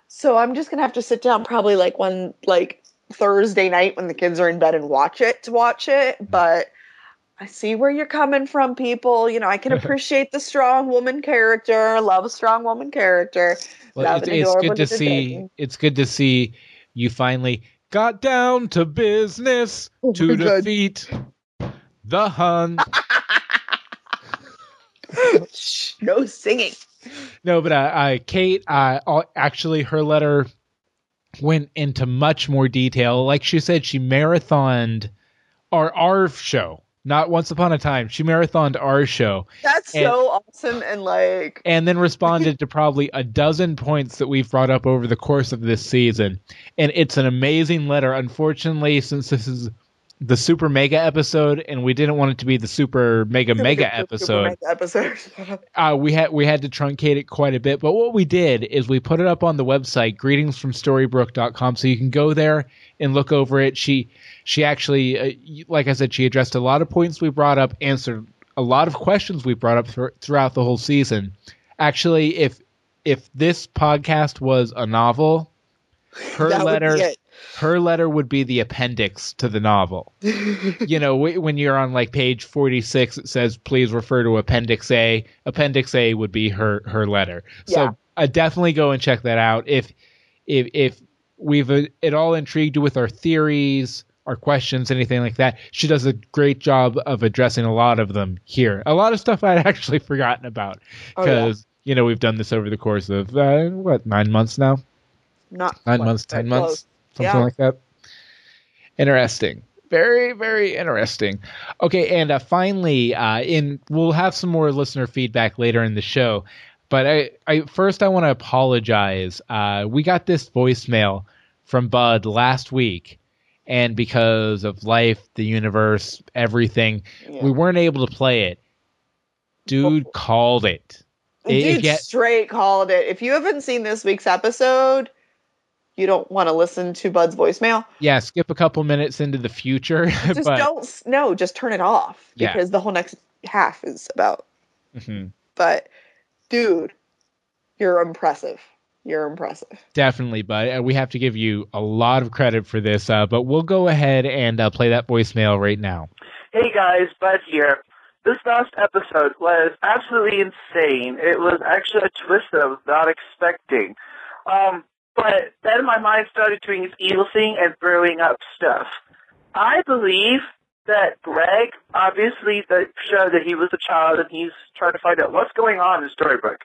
C: So I'm just gonna have to sit down probably like one like Thursday night when the kids are in bed and watch it to watch it. Mm-hmm. But I see where you're coming from, people. You know, I can appreciate the strong woman character, love a strong woman character.
B: Well, it's, it's good to see. It's good to see you finally got down to business
C: Oh
B: to
C: my God.
B: defeat the Hun.
C: No singing.
B: no, but uh, uh, Kate, actually, her letter went into much more detail. Like she said, she marathoned our our show, not Once Upon a Time. She marathoned our show.
C: That's
B: And-
C: so awesome and like
B: and then responded to probably a dozen points that we've brought up over the course of this season. And it's an amazing letter. Unfortunately, since this is the super mega episode and we didn't want it to be the super mega mega episode,
C: mega episode.
B: uh, we had we had to truncate it quite a bit. But what we did is we put it up on the website greetingsfromstorybrook.com so you can go there and look over it. She she actually uh, like I said she addressed a lot of points we brought up, answered a lot of questions we brought up thr throughout the whole season. Actually, if if this podcast was a novel, her
C: That
B: letter. Her letter would be the appendix to the novel. you know, wh- when you're on like page 46, it says, please refer to Appendix A. Appendix A would be her, her letter.
C: Yeah.
B: So I definitely go and check that out. If, if, if we've uh, at all intrigued you with our theories, our questions, anything like that, she does a great job of addressing a lot of them here. A lot of stuff I'd actually forgotten about
C: Oh, yeah.
B: because, you know, we've done this over the course of, uh, what, nine months now?
C: Not
B: nine months, ten
C: close.
B: Something
C: Yeah.
B: like that. Interesting. Very, very interesting. Okay, and uh, finally, uh, in we'll have some more listener feedback later in the show, but I, I first I want to apologize. Uh, we got this voicemail from Bud last week, and because of life, the universe, everything,
C: Yeah.
B: we weren't able to play it. Dude called it. It-
C: Dude
B: it get-
C: straight called it. If you haven't seen this week's episode, you don't want to listen to Bud's voicemail.
B: yeah, skip a couple minutes into the future,
C: Just
B: but
C: don't s- no, just turn it off
B: Yeah.
C: because the whole next half is about.
B: Mhm.
C: But dude, you're impressive. You're impressive.
B: Definitely, but uh, we have to give you a lot of credit for this. Uh, but we'll go ahead and uh, play that voicemail right now.
D: Hey guys, Bud here. This last episode was absolutely insane. It was actually a twist that I was not expecting. Um, but then my mind started doing its evil thing and brewing up stuff. I believe that Greg, obviously, the show that he was a child and he's trying to find out what's going on in the Storybrooke.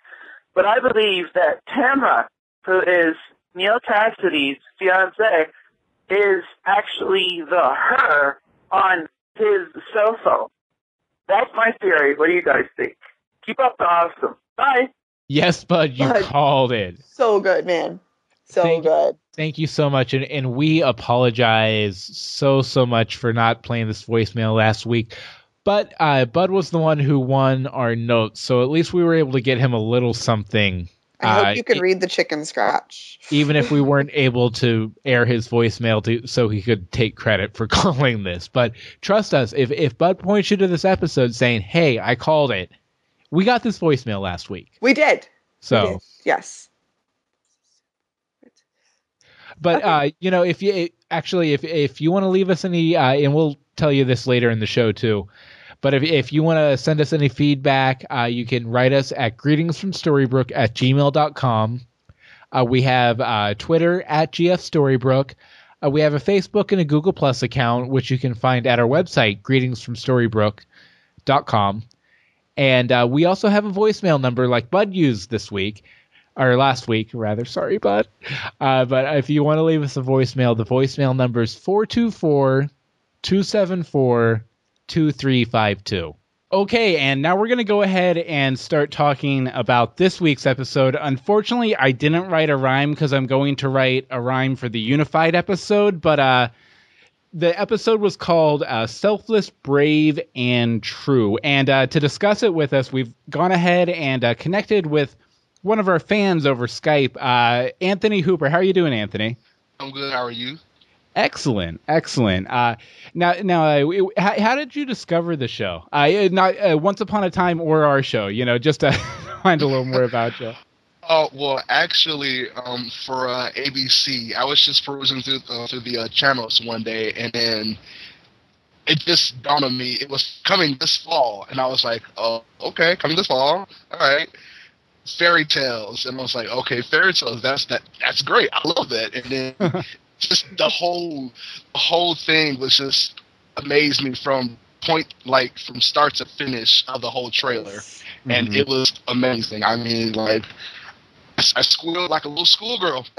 D: But I believe that Tamara, who is Neal Cassidy's fiance, is actually the her on his cell phone. That's my theory. What do you guys think? Keep up the awesome. Bye.
B: Yes, Bud, you
C: Bud.
B: called it.
C: So good, man. So
B: Thank-
C: good.
B: Thank you so much, and, and we apologize so so much for not playing this voicemail last week. But uh, Bud was the one who won our notes, so at least we were able to get him a little something
C: I hope
E: Uh,
C: you can
E: it-
C: read the chicken scratch.
E: even if we weren't able to air his voicemail to so he could take credit for calling this. But trust us, if if Bud points you to this episode saying, "Hey, I called it," we got this voicemail last week.
C: We did. We
E: So,
C: did. Yes.
E: But
C: Okay.
E: uh, you know, if you actually if if you want to leave us any, uh, and we'll tell you this later in the show too. But if, if you want to send us any feedback, uh, you can write us at greetingsfromstorybrook at gmail.com. Uh, we have uh, Twitter at gfstorybrook. Uh, we have a Facebook and a Google Plus account, which you can find at our website, greetingsfromstorybrook.com. And uh, we also have a voicemail number like Bud used this week, or last week, rather. Sorry, Bud. Uh, but if you want to leave us a voicemail, the voicemail number is 424 274 2352.
B: Okay, and now we're going to go ahead and start talking about this week's episode. Unfortunately, I didn't write a rhyme because I'm going to write a rhyme for the unified episode, but uh, the episode was called uh, Selfless, Brave, and True. And uh, to discuss it with us, we've gone ahead and uh, connected with one of our fans over Skype, uh, Anthony Hooper. How are you doing, Anthony?
F: I'm good. How are you?
B: Excellent, excellent. Uh, now, now, uh, how, how did you discover the show? Uh, not uh, Once Upon a Time or our show, you know, just to find a little more about you.
F: Oh well, actually, um, for uh, ABC, I was just perusing through uh, through the uh, channels one day, and then it just dawned on me it was coming this fall, and I was like, "Oh, okay, coming this fall. All right." Fairy tales, and I was like, "Okay, fairy tales. That's that. That's great. I love that." And then just the whole the whole thing was just amazed me from point like from start to finish of the whole trailer and
B: Mhm.
F: it was amazing. I mean, like I, squealed like a little schoolgirl.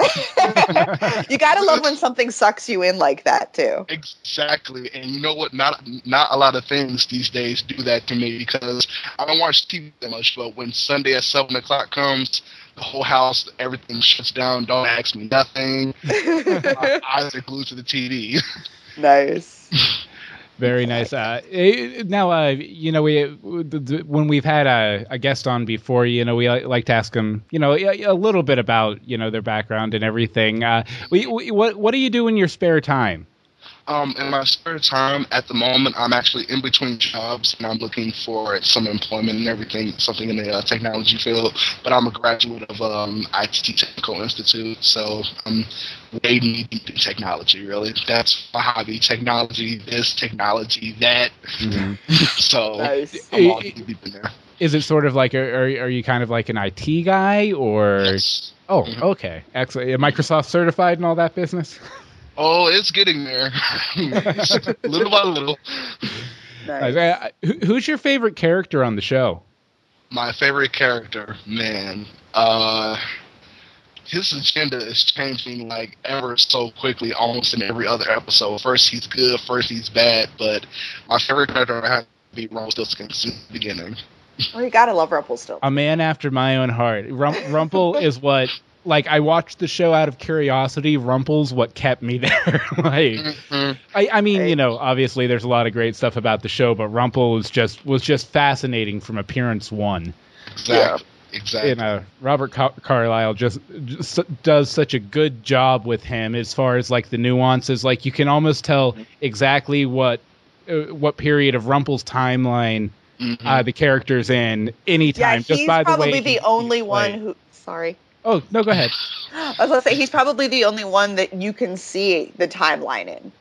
C: you gotta love when something sucks you in like that too.
F: exactly, and you know what? Not not a lot of things these days do that to me because I don't watch TV that much. But when Sunday at seven o'clock comes, the whole house, everything shuts down. Don't ask me nothing. My eyes are glued to the TV.
C: nice.
B: Very nice. Uh, now, uh, you know, we when we've had a, a guest on before, you know, we like to ask them, you know, a, a little bit about you know their background and everything. Uh, we, we, what what do you do in your spare time?
F: Um, in my spare time, at the moment, I'm actually in between jobs and I'm looking for some employment and everything, something in the uh, technology field. But I'm a graduate of um, IT Technical Institute, so I'm way knee deep in technology. Really, that's my hobby: technology, this, technology, that. so
C: Nice.
F: I'm all knee deep in there.
B: Is it sort of like, are, are are you kind of like an IT guy or?
F: Yes.
B: Oh,
F: Mhm.
B: okay, excellent. Microsoft certified and all that business.
F: Oh, it's getting there, little by little.
C: Nice.
B: Uh, who's your favorite character on the show?
F: my favorite character, man. Uh, his agenda is changing like ever so quickly, almost in every other episode. First he's good, first he's bad, but my favorite character had to be Rumpelstiltskin since the beginning.
C: Oh, you gotta love Rumpelstiltskin.
B: A man after my own heart. Rum- Rumple is what. Like I watched the show out of curiosity. Rumple's what kept me there. like
F: Mhm.
B: I, I mean, you know, obviously there's a lot of great stuff about the show, but Rumple was just was just fascinating from appearance one.
F: Exactly. Exactly.
B: You know, Robert Car- Carlyle just, just does such a good job with him as far as like the nuances. Like you can almost tell exactly what uh, what period of Rumple's timeline
F: Mhm.
B: uh, the character's in
C: yeah,
B: anytime. just
C: he's
B: by the
C: probably
B: way
C: the
B: he-
C: only
B: he
C: one who. Sorry.
B: Oh no, go ahead.
C: I was gonna say he's probably the only one that you can see the timeline in.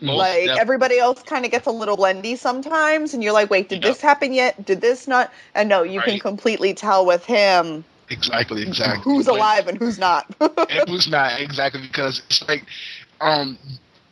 F: Most
C: like
F: definitely.
C: everybody else kind of gets a little blendy sometimes, and you're like, wait, did
F: Yeah.
C: this happen yet? Did this not? And no, you can completely tell with him
F: exactly. Exactly.
C: who's
F: But-
C: alive and who's not.
F: it was not exactly because it's like um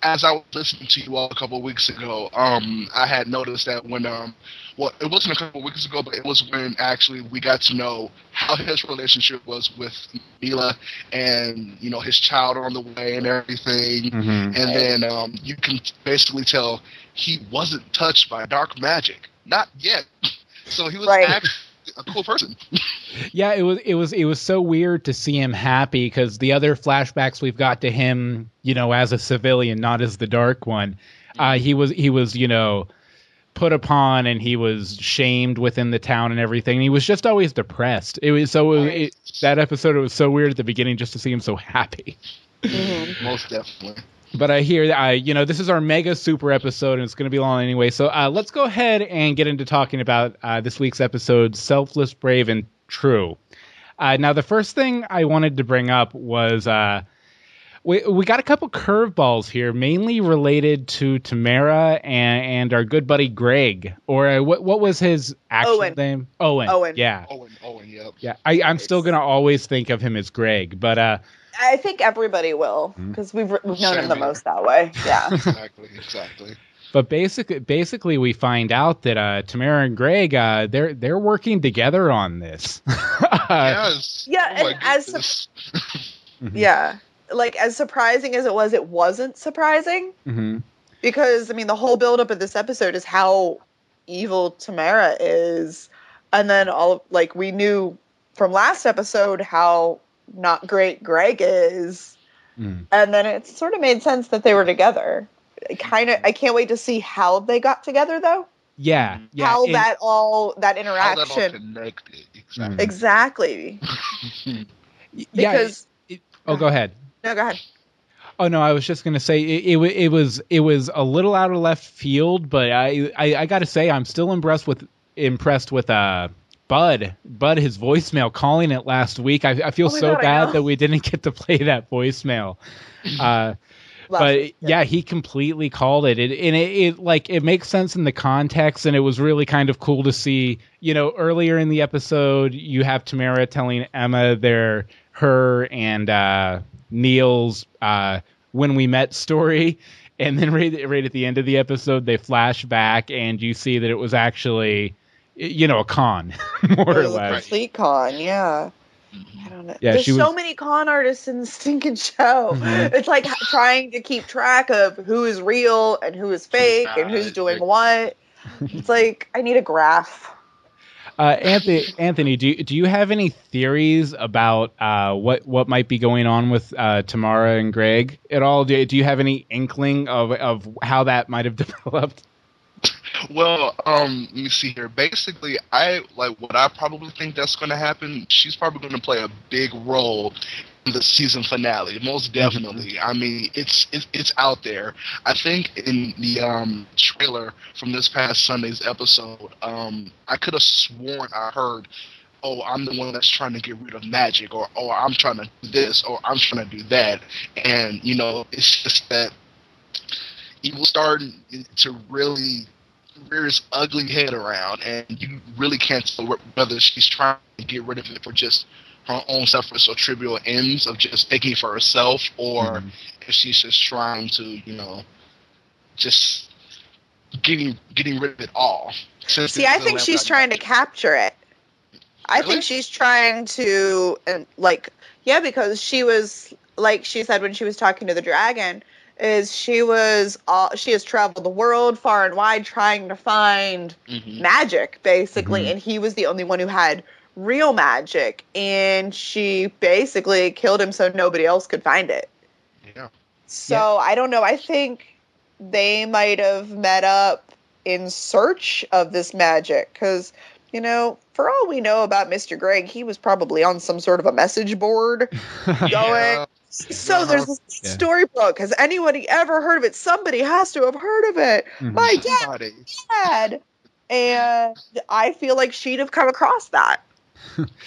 F: as I was listening to you all a couple of weeks ago, um, I had noticed that when um, well, it wasn't a couple of weeks ago, but it was when actually we got to know how his relationship was with Milah, and you know his child on the way and everything,
B: Mhm.
F: and then um, you can basically tell he wasn't touched by dark magic, not yet. So he was
C: Right.
F: actually a cool person.
B: Yeah, it was it was it was so weird to see him happy because the other flashbacks we've got to him, you know, as a civilian, not as the dark one. Uh, he was he was you know put upon and he was shamed within the town and everything. He was just always depressed. It was so it, it, that episode. It was so weird at the beginning just to see him so happy.
C: Mhm.
F: Most definitely.
B: But I hear that I you know this is our mega super episode and it's going to be long anyway. So uh, let's go ahead and get into talking about uh, this week's episode, "Selfless, Brave, and True." Uh, now, the first thing I wanted to bring up was uh, we we got a couple curveballs here, mainly related to Tamara and, and our good buddy Greg, or uh, what what was his actual
C: Owen.
B: name? Owen.
C: Owen.
B: Yeah,
F: Owen, Owen, yep.
B: yeah. I, I'm still gonna always think of him as Greg, but uh,
C: I think everybody will
B: Hmm.
C: because we've, we've known him the
F: here.
C: most that way. Yeah.
F: Exactly, exactly.
B: But basically, basically, we find out that uh, Tamara and Greg uh, they're they're working together on this.
F: Yes.
C: yeah,
F: Oh
C: and as-
F: goodness.
C: yeah. Like as surprising as it was, it wasn't surprising
B: mhm.
C: because I mean the whole buildup of this episode is how evil Tamara is, and then all like we knew from last episode how not great Greg is,
B: Mm.
C: and then it sort of made sense that they were together. Kind of, I can't wait to see how they got together though.
B: Yeah, yeah.
C: how
B: and-
C: that all that
F: How that all
C: interaction
F: connected.
B: Mm.
F: Exactly.
C: exactly
B: yeah.
C: because
B: oh, go ahead.
C: No go ahead.
B: Oh no, I was just gonna say it. It, it was it was a little out of left field, but I I, I got to say I'm still impressed with impressed with uh Bud Bud his voicemail calling it last week. I, I feel
C: Oh
B: so
C: God,
B: bad that we didn't get to play that voicemail. Uh, but
C: week,
B: yeah. he completely called it. it and it, it like it makes sense in the context and it was really kind of cool to see you know earlier in the episode you have tamara telling emma their her and uh Neal's uh when we met story and then right, right at the end of the episode they flash back and you see that it was actually you know a con more
C: It
B: or
C: was a
B: less
C: complete con, yeah. I don't know.
B: Yeah,
C: There's
B: she
C: so many con artists in the stinking show.
B: Mhm.
C: It's like trying to keep track of who is real and who is fake and who's doing what. It's like I need a graph.
B: Uh, Anthony, Anthony, do you, do you have any theories about uh, what what might be going on with uh, Tamara and Greg at all? Do, do you have any inkling of of how that might have developed?
F: Well, um, let me see here. Basically, I like what I probably think that's going to happen. She's probably going to play a big role the season finale. Most definitely. I mean, it's it's it's out there. I think in the um trailer from this past Sunday's episode, um, I could have sworn I heard. Oh, I'm the one that's trying to get rid of magic, or oh, I'm trying to do this, or I'm trying to do that, and you know, it's just that evil starting to really rear its ugly head around, and you really can't tell whether she's trying to get rid of it for just her own selfish or trivial ends of just thinking for herself, or
B: Mhm.
F: if she's just trying to, you know, just getting getting rid of it all. Since
C: See, I think she's
F: that
C: trying to capture it. I
F: Really?
C: think she's trying to, and like, yeah, because she was, like she said when she was talking to the dragon, is she was, all, she has traveled the world far and wide trying to find
F: Mhm.
C: magic, basically,
B: Mhm.
C: and he was the only one who had real magic, and she basically killed him so nobody else could find it.
F: Yeah.
C: So I don't know. I think they might have met up in search of this magic because, you know, for all we know about Mr. Greg, he was probably on some sort of a message board going.
F: Yeah.
C: So there's this
B: Yeah.
C: Storybrooke. Has anybody ever heard of it? Somebody has to have heard of it.
B: Mhm.
C: My dad
F: Somebody.
C: And I feel like she'd have come across that.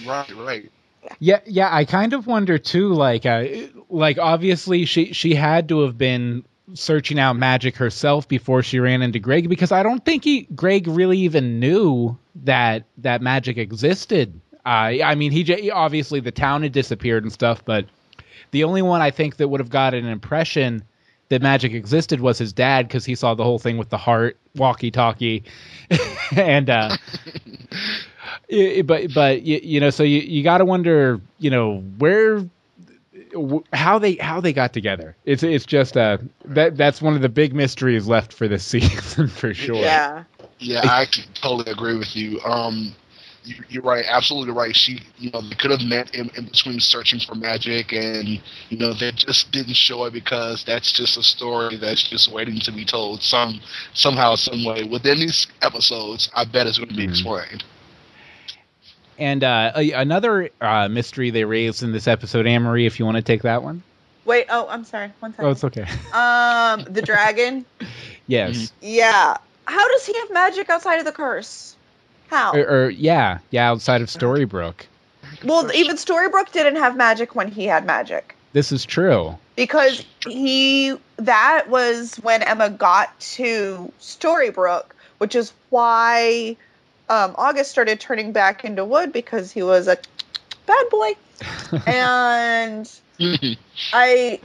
F: Right, right.
B: Yeah, yeah. I kind of wonder too. Like, uh, like obviously she she had to have been searching out magic herself before she ran into Greg because I don't think he Greg really even knew that that magic existed. Uh, I mean, he, obviously the town had disappeared and stuff, but the only one I think that would have got an impression that magic existed was his dad because he saw the whole thing with the heart walkie-talkie, and uh, I- but but you, you know so you, you got to wonder you know where how they how they got together it's it's just uh that that's one of the big mysteries left for this season for sure
C: Yeah.
F: Yeah, I totally agree with you. Um, you- you're right, absolutely right. She, you know, they could have met in, in between searching for magic, and you know, they just didn't show it because that's just a story that's just waiting to be told some somehow, some way within these episodes. I bet it's going to be
B: Mhm.
F: explained.
B: And uh, a- another uh, mystery they raised in this episode, Anne Marie, if you want to take that one.
C: Wait, oh, I'm sorry. One second.
B: Oh, it's okay.
C: Um, the dragon.
B: yes.
C: yeah. How does he have magic outside of the curse? How?
B: Or, or yeah, yeah, outside of Storybrooke.
C: well, even Storybrooke didn't have magic when he had magic.
B: This is true.
C: because he that was when Emma got to Storybrooke, which is why um, August started turning back into wood because he was a bad boy, and I.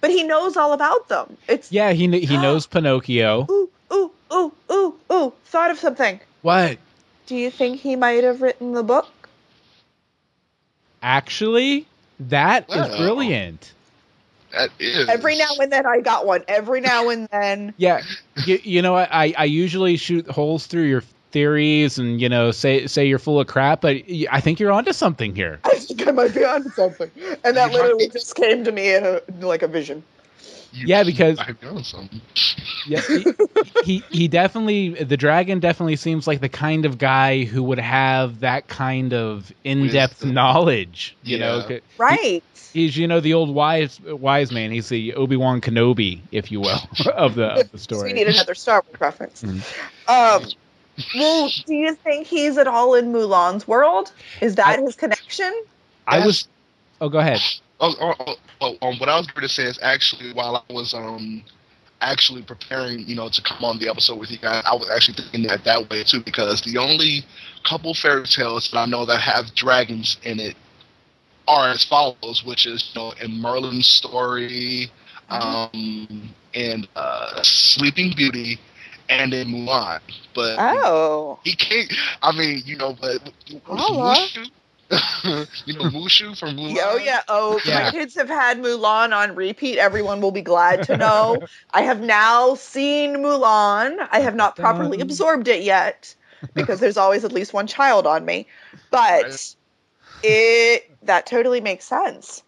C: But he knows all about them. It's
B: Yeah, he he knows Pinocchio.
C: ooh ooh ooh ooh ooh. Thought of something.
B: What?
C: Do you think he might have written the book?
B: Actually, that is
F: Wow.
B: brilliant.
F: that is
C: Every now and then I got one. Every now and then.
B: Yeah, you, you know, I I usually shoot holes through your theories and you know say say you're full of crap, but i think you're onto something here.
C: I think I might be onto something. And that literally just came to me in a, like a vision.
F: You-
B: Yeah, because-
F: I've done something.
B: Yeah, he, he he definitely the dragon definitely seems like the kind of guy who would have that kind of in-depth
F: Wisdom.
B: knowledge. You know,
F: Yeah.
B: 'cause
C: Right.
B: he's you know the old wise wise man. He's the Obi Wan Kenobi, if you will, of the of the
C: So we need another Star Wars reference.
B: Mhm.
C: Um, well, do you think he's at all in Mulan's world? Is that his connection?
B: I was. Oh, go ahead.
F: Oh, oh, oh, oh, um, what I was going to say is actually while I was um actually preparing, you know, to come on the episode with you guys, I was actually thinking that that way too because the only couple fairy tales that I know that have dragons in it are as follows, which is you know in Merlin's story, um, and uh, Sleeping Beauty, and in Mulan. But
C: Oh.
F: he can't. I mean, you know, but
C: oh,
F: Mushu, you know, Mushu from Mulan.
C: Oh yeah. Oh,
B: Yeah.
C: my kids have had Mulan on repeat. Everyone will be glad to know. I have now seen Mulan. I have not properly
B: Dun.
C: absorbed it yet because there's always at least one child on me. But
F: Right.
C: it that totally makes sense.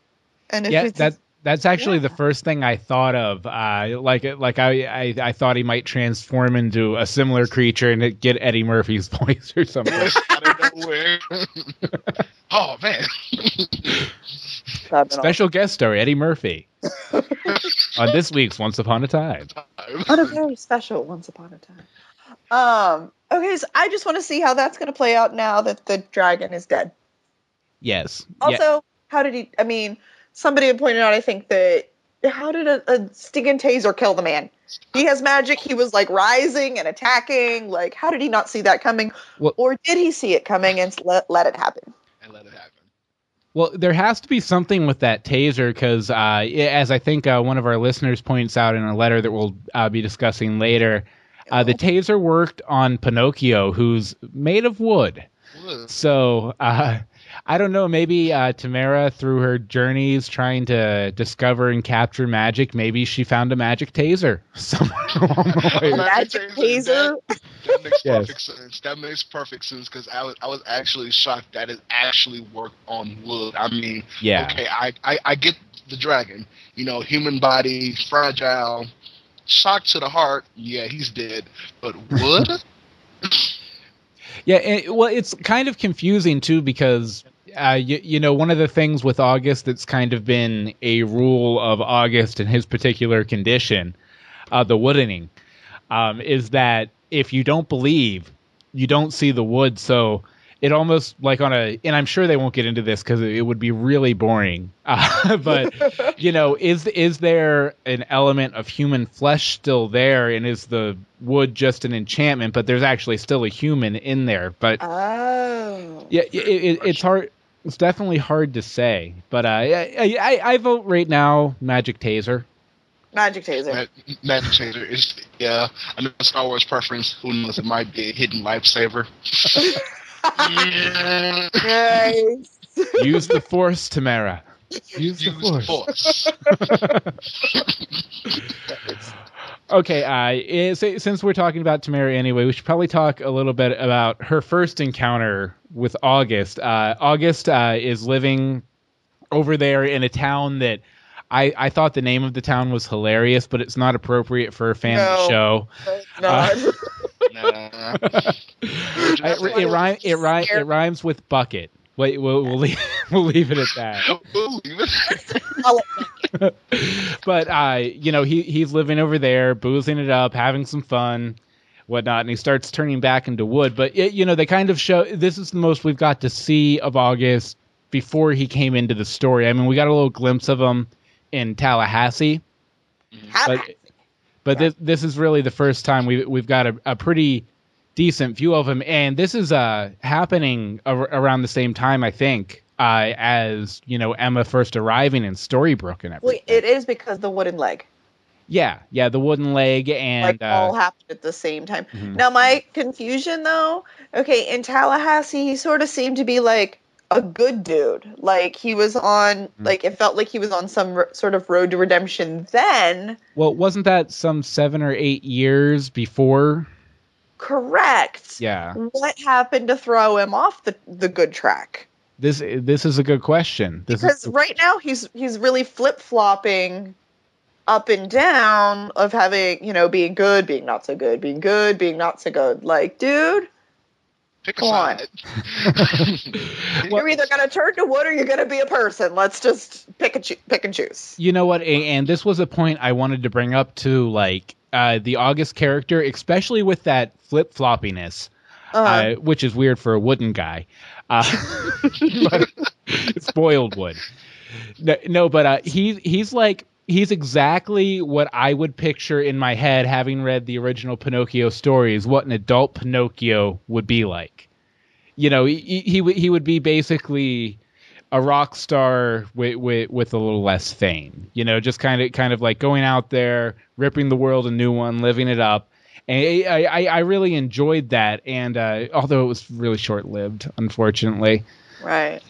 C: And if
B: yeah,
C: it's
B: that that's actually the first thing I thought of. Uh, like like I, I I thought he might transform into a similar creature and get Eddie Murphy's voice or something.
F: out of nowhere. oh man.
C: that'd been
B: Special guest star Eddie Murphy on this week's Once Upon a Time.
C: On a very special once upon a time. Um, okay, so I just want to see how that's going to play out now that the dragon is dead.
B: Yes.
C: Also, how did he? I mean, somebody had pointed out, I think that how did a, a stinging taser kill the man? He has magic. He was like rising and attacking. Like, how did he not see that coming?
B: Well-
C: or did he see it coming and let, let it happen?
F: and let it happen.
B: Well, there has to be something with that taser because, uh, as I think uh, one of our listeners points out in a letter that we'll uh, be discussing later, uh, the taser worked on Pinocchio, who's made of wood.
F: Wood.
B: So uh, I don't know. Maybe uh, Tamara, through her journeys trying to discover and capture magic, maybe she found a magic taser somewhere along the way.
C: A magic taser?
F: That, that makes
B: Yes.
F: perfect sense. That makes perfect sense because I was I was actually shocked that it actually worked on wood. I mean,
B: Yeah.
F: okay, I, I I get the dragon. You know, human body, fragile, shock to the heart. Yeah, he's dead. But wood?
B: Yeah, and, well, it's kind of confusing too because uh, you, you know one of the things with August that's kind of been a rule of August and his particular condition, uh, the woodening, um, is that if you don't believe, you don't see the wood. So it almost like on a, and I'm sure they won't get into this because it would be really boring. Uh, but you know, is is there an element of human flesh still there, and is the wood just an enchantment? But there's actually still a human in there. But
C: Oh.
B: yeah, it, it, it's hard. It's definitely hard to say. But uh, I, I, I vote right now, Magic Taser.
C: Magic taser.
F: Ma- Magic changer is yeah. I know Star Wars preference. Who knows? It might be a hidden lifesaver. yeah.
C: Nice.
B: Use the Force, Tamara. Use the
F: Use the
B: Force.
F: force.
B: Okay, uh, since we're talking about Tamara anyway, we should probably talk a little bit about her first encounter with August. Uh, August uh, is living over there in a town that I, I thought the name of the town was hilarious, but it's not appropriate for a fan of the
C: No.
B: show.
C: No.
F: Nah.
B: I- it, rhyme, it, rhyme, it rhymes with bucket. Wait, we'll, we'll, leave, we'll leave it at that.
F: Ooh, even-
C: I'll let-
B: but uh, you know, he he's living over there, boozing it up, having some fun, whatnot, and he starts turning back into wood. But it, you know, they kind of show this is the most we've got to see of August before he came into the story. I mean, we got a little glimpse of him in Tallahassee, but but this this is really the first time we we've got a, a pretty decent view of him, and this is uh happening ar- around the same time, I think. Uh, as you know, Emma first arriving in Storybrooke and everything.
C: Well, it is because the wooden leg.
B: Yeah, yeah, the wooden leg and
C: like all
B: uh,
C: happened at the same time.
B: Mhm.
C: Now my confusion though, okay, in Tallahassee he sort of seemed to be like a good dude. Like he was on
B: Mm-hmm.
C: like it felt like he was on some r- sort of road to redemption then.
B: well, wasn't that some seven or eight years before?
C: Correct.
B: Yeah,
C: What happened to throw him off the the good track?
B: this this is a good question. This
C: Because
B: is
C: right now he's he's really flip flopping up and down of having you know being good, being not so good, being good, being not so good. Like, dude,
F: Pick a
C: Come on.
F: side.
C: you're either gonna turn to wood or you're gonna be a person. Let's just pick and choo- pick and choose.
B: you know what? And this was a point I wanted to bring up to like uh, the August character, especially with that flip floppiness,
C: Uh,
B: uh, which is weird for a wooden guy. Uh, but spoiled wood. No, no but uh, he he's like he's exactly what I would picture in my head, having read the original Pinocchio stories. What an adult Pinocchio would be like. You know, he he, he would he would be basically a rock star with, with with a little less fame. You know, just kind of kind of like going out there, ripping the world a new one, living it up. And I, I, I really enjoyed that, and uh, although it was really short lived, unfortunately,
C: right.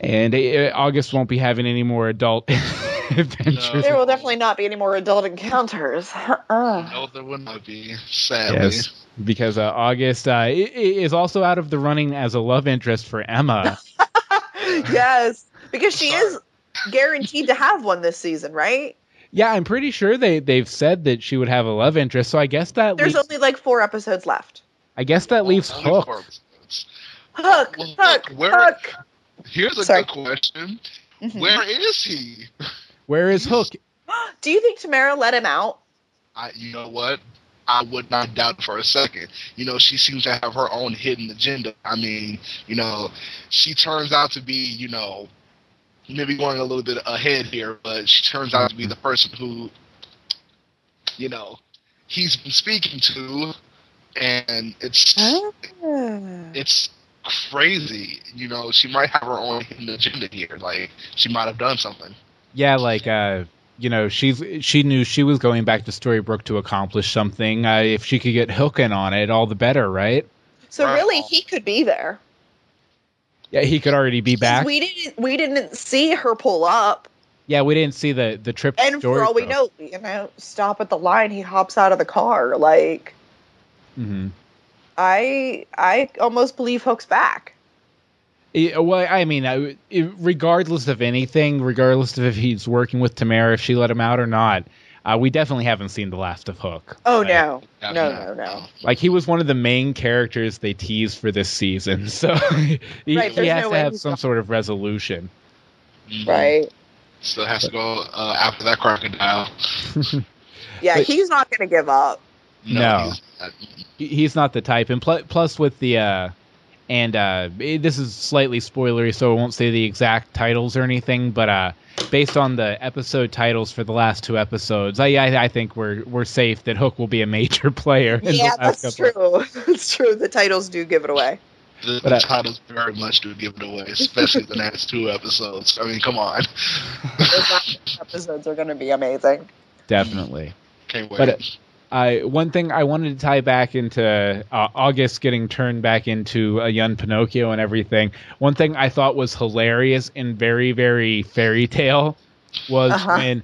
B: and uh, August won't be having any more adult adventures.
C: There will definitely not be any more adult encounters. Uh.
F: No, there would not be. Sadly.
B: Yes, because uh, August uh, i- i- is also out of the running as a love interest for Emma.
C: yes, because she is guaranteed to have one this season, right?
B: yeah, I'm pretty sure they they've said that she would have a love interest. So I guess that
C: There's
B: leaves,
C: only like four episodes left.
B: I guess that leaves
F: Only
B: Hook.
F: four.
C: Hook,
F: Well,
C: hook,
F: Hook, where-
C: hook.
F: Here's a
C: Sorry.
F: good question.
C: Mhm.
F: Where is he?
B: Where is Hook?
C: Do you think Tamara let him out?
F: I, you know what? I would not doubt for a second. You know, she seems to have her own hidden agenda. I mean, you know, she turns out to be, you know, maybe going a little bit ahead here, but she turns out to be the person who, you know, he's been speaking to, and it's it's crazy. You know, she might have her own hidden agenda here. Like she might have done something.
B: Yeah, like uh, you know, she's she knew she was going back to Storybrooke to accomplish something. Uh, if she could get Hook in on it, all the better, right?
C: So
F: Right.
C: really, he could be there.
B: Yeah, he could already be back.
C: We didn't. We didn't see her pull up,
B: Yeah, we didn't see the the trip. to
C: and for all we know, you know, stop at the line. He hops out of the car. Like
B: Mhm.
C: I, I almost believe Hook's back.
B: Yeah, well, I mean, I, it- regardless of anything, regardless of if he's working with Tamara, if she let him out or not, uh, we definitely haven't seen the last of Hook.
C: Oh
B: Right.
C: no,
F: Yeah,
C: no, no, no.
B: Like he was one of the main characters they teased for this season, so he,
C: Right,
B: he has
C: no
B: to have some
C: not-
B: sort of resolution.
F: Mhm.
C: Right?
F: Still has to go uh, after that crocodile.
C: Yeah,
B: But-
C: he's not going to give up.
B: No.
F: he's not.
B: He's not the type and pl- plus with the uh and uh this is slightly spoilery so i won't say the exact titles or anything but uh based on the episode titles for the last two episodes i i, I think we're we're safe that hook will be a major player in
C: Yeah,
B: the last
C: that's
B: couple
C: true. That's true. The titles do give it away.
F: The,
B: But,
F: the
B: uh,
F: titles very much do give it away, especially the next two episodes. I mean, come on.
C: Those last episodes are going to be amazing.
B: definitely
F: Can't wait.
B: But, uh, I one thing I wanted to tie back into uh, August getting turned back into a young Pinocchio and everything. One thing I thought was hilarious and very very fairy tale was
C: Uh-huh.
B: when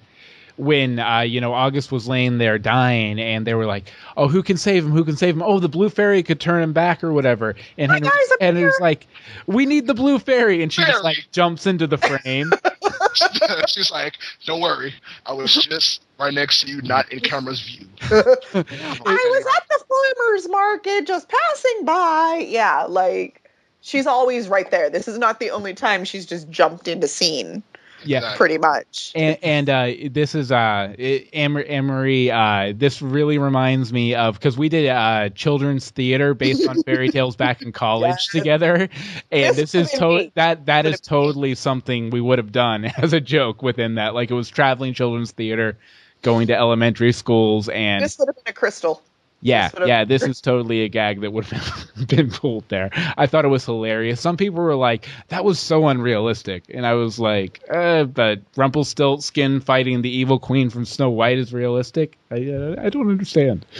B: when uh, you know August was laying there dying, and they were like, "Oh, who can save him? Who can save him? Oh, the blue fairy could turn him back or whatever." And
C: My
B: Henry, and it was like, "We need the blue fairy," and she just like jumps into the frame.
F: She's like, "Don't worry, I was just right next to you, not in camera's view."
C: I was at the farmer's market just passing by. Yeah, like she's always right there. This is not the only time she's just jumped into scene,
B: yeah.
F: Exactly.
C: pretty much.
B: and, and uh, this is uh, it- Am- Amory. Uh, this really reminds me of because we did uh, children's theater based on fairy tales back in college
C: Yes.
B: together, and
C: This
B: this is
C: could've
B: to- that that is
C: could've
B: totally something we would have done as a joke within that. Like it was traveling children's theater, going to elementary schools, and
C: This would have been a crystal.
B: Yeah,
C: this would've-
B: yeah, this is totally a gag that would have been pulled there. I thought it was hilarious. Some people were like, "That was so unrealistic," and I was like, uh, "But Rumpelstiltskin fighting the evil queen from Snow White is realistic." I uh, I don't understand.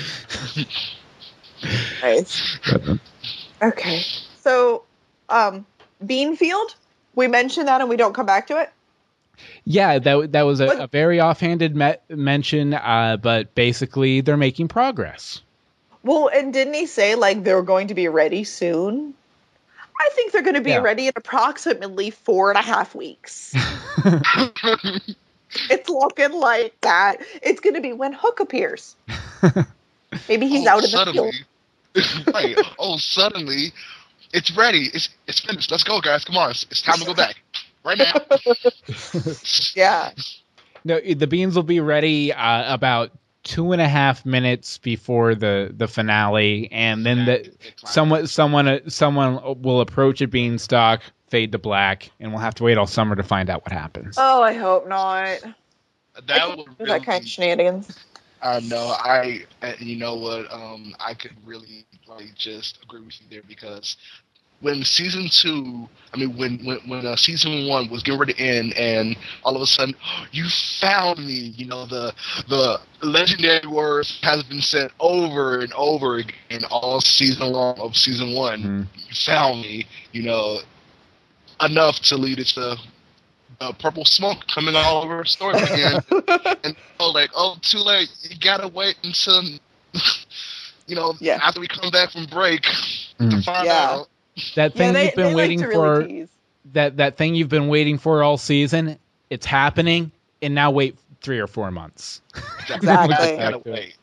C: Nice. Okay. So, um, Beanfield, we mentioned that and we don't come back to it.
B: Yeah, that that was a, a very offhanded me- mention, uh, but basically they're making progress.
C: Well, and didn't he say like they're going to be ready soon? I think they're going to be
B: Yeah.
C: ready in approximately four and a half weeks. it's looking like that. It's going to be when Hook appears. Maybe he's
F: Oh,
C: out in the field.
F: right? Oh, suddenly, it's ready. It's it's finished. Let's go, guys. Come on. It's, it's time to go back right now.
C: Yeah.
B: No, the beans will be ready uh, about two and a half minutes before the the finale, and then the someone someone uh, someone will approach a beanstalk, fade to black, and we'll have to wait all summer to find out what happens.
C: Oh, I hope not. I
F: that
C: can't
F: would
C: do
F: really,
C: that kind of shenanigans.
F: I know. I you know what? Um, I could really like just agree with you there because when season two, I mean, when when when uh, season one was getting ready to end, and all of a sudden, you found me. You know, the the legendary words has been said over and over again all season long of season one.
B: Mhm.
F: You found me. You know, enough to lead it to. Uh, purple smoke coming all over the story again and oh, like, oh, too late. You gotta wait until, you know,
C: Yeah.
F: after we come back from break to
B: Mm.
F: find
C: Yeah.
F: out.
B: That thing
C: yeah, they,
B: you've been waiting
C: like
B: for,
C: really
B: that that thing you've been waiting for all season, it's happening, and now wait three or four months.
C: Exactly.
F: You gotta wait.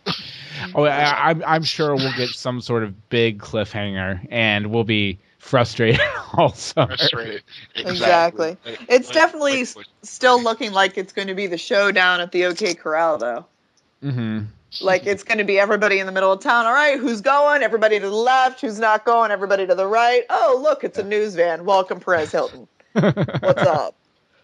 B: Oh, I, I'm I'm sure we'll get some sort of big cliffhanger, and we'll be frustrated all summer.
F: Frustrated.
C: Exactly.
F: Like-
C: It's
F: like-
C: definitely
F: like-
C: s- still looking like it's going to be the showdown at the OK Corral, though.
B: hmm
C: Like it's going to be everybody in the middle of town. All right, who's going? Everybody to the left. Who's not going? Everybody to the right. Oh, look, it's a news van. Welcome, Perez Hilton. What's up?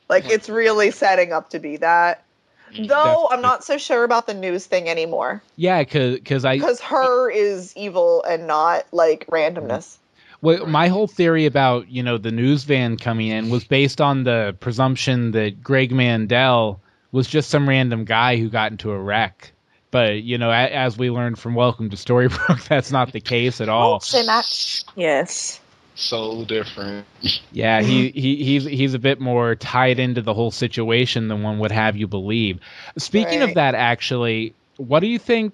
C: Like it's really setting up to be that. Mm, Though I'm not so sure about the news thing anymore
B: Yeah, because I
C: because her is evil and not like randomness.
B: Well, my whole theory about you know the news van coming in was based on the presumption that Greg Mendell was just some random guy who got into a wreck. But you know, a, as we learned from Welcome to Storybrooke, that's not the case at all.
C: Don't say that. Yes.
F: So different.
B: Yeah, he, he he's he's a bit more tied into the whole situation than one would have you believe. Speaking of that, actually, what do you think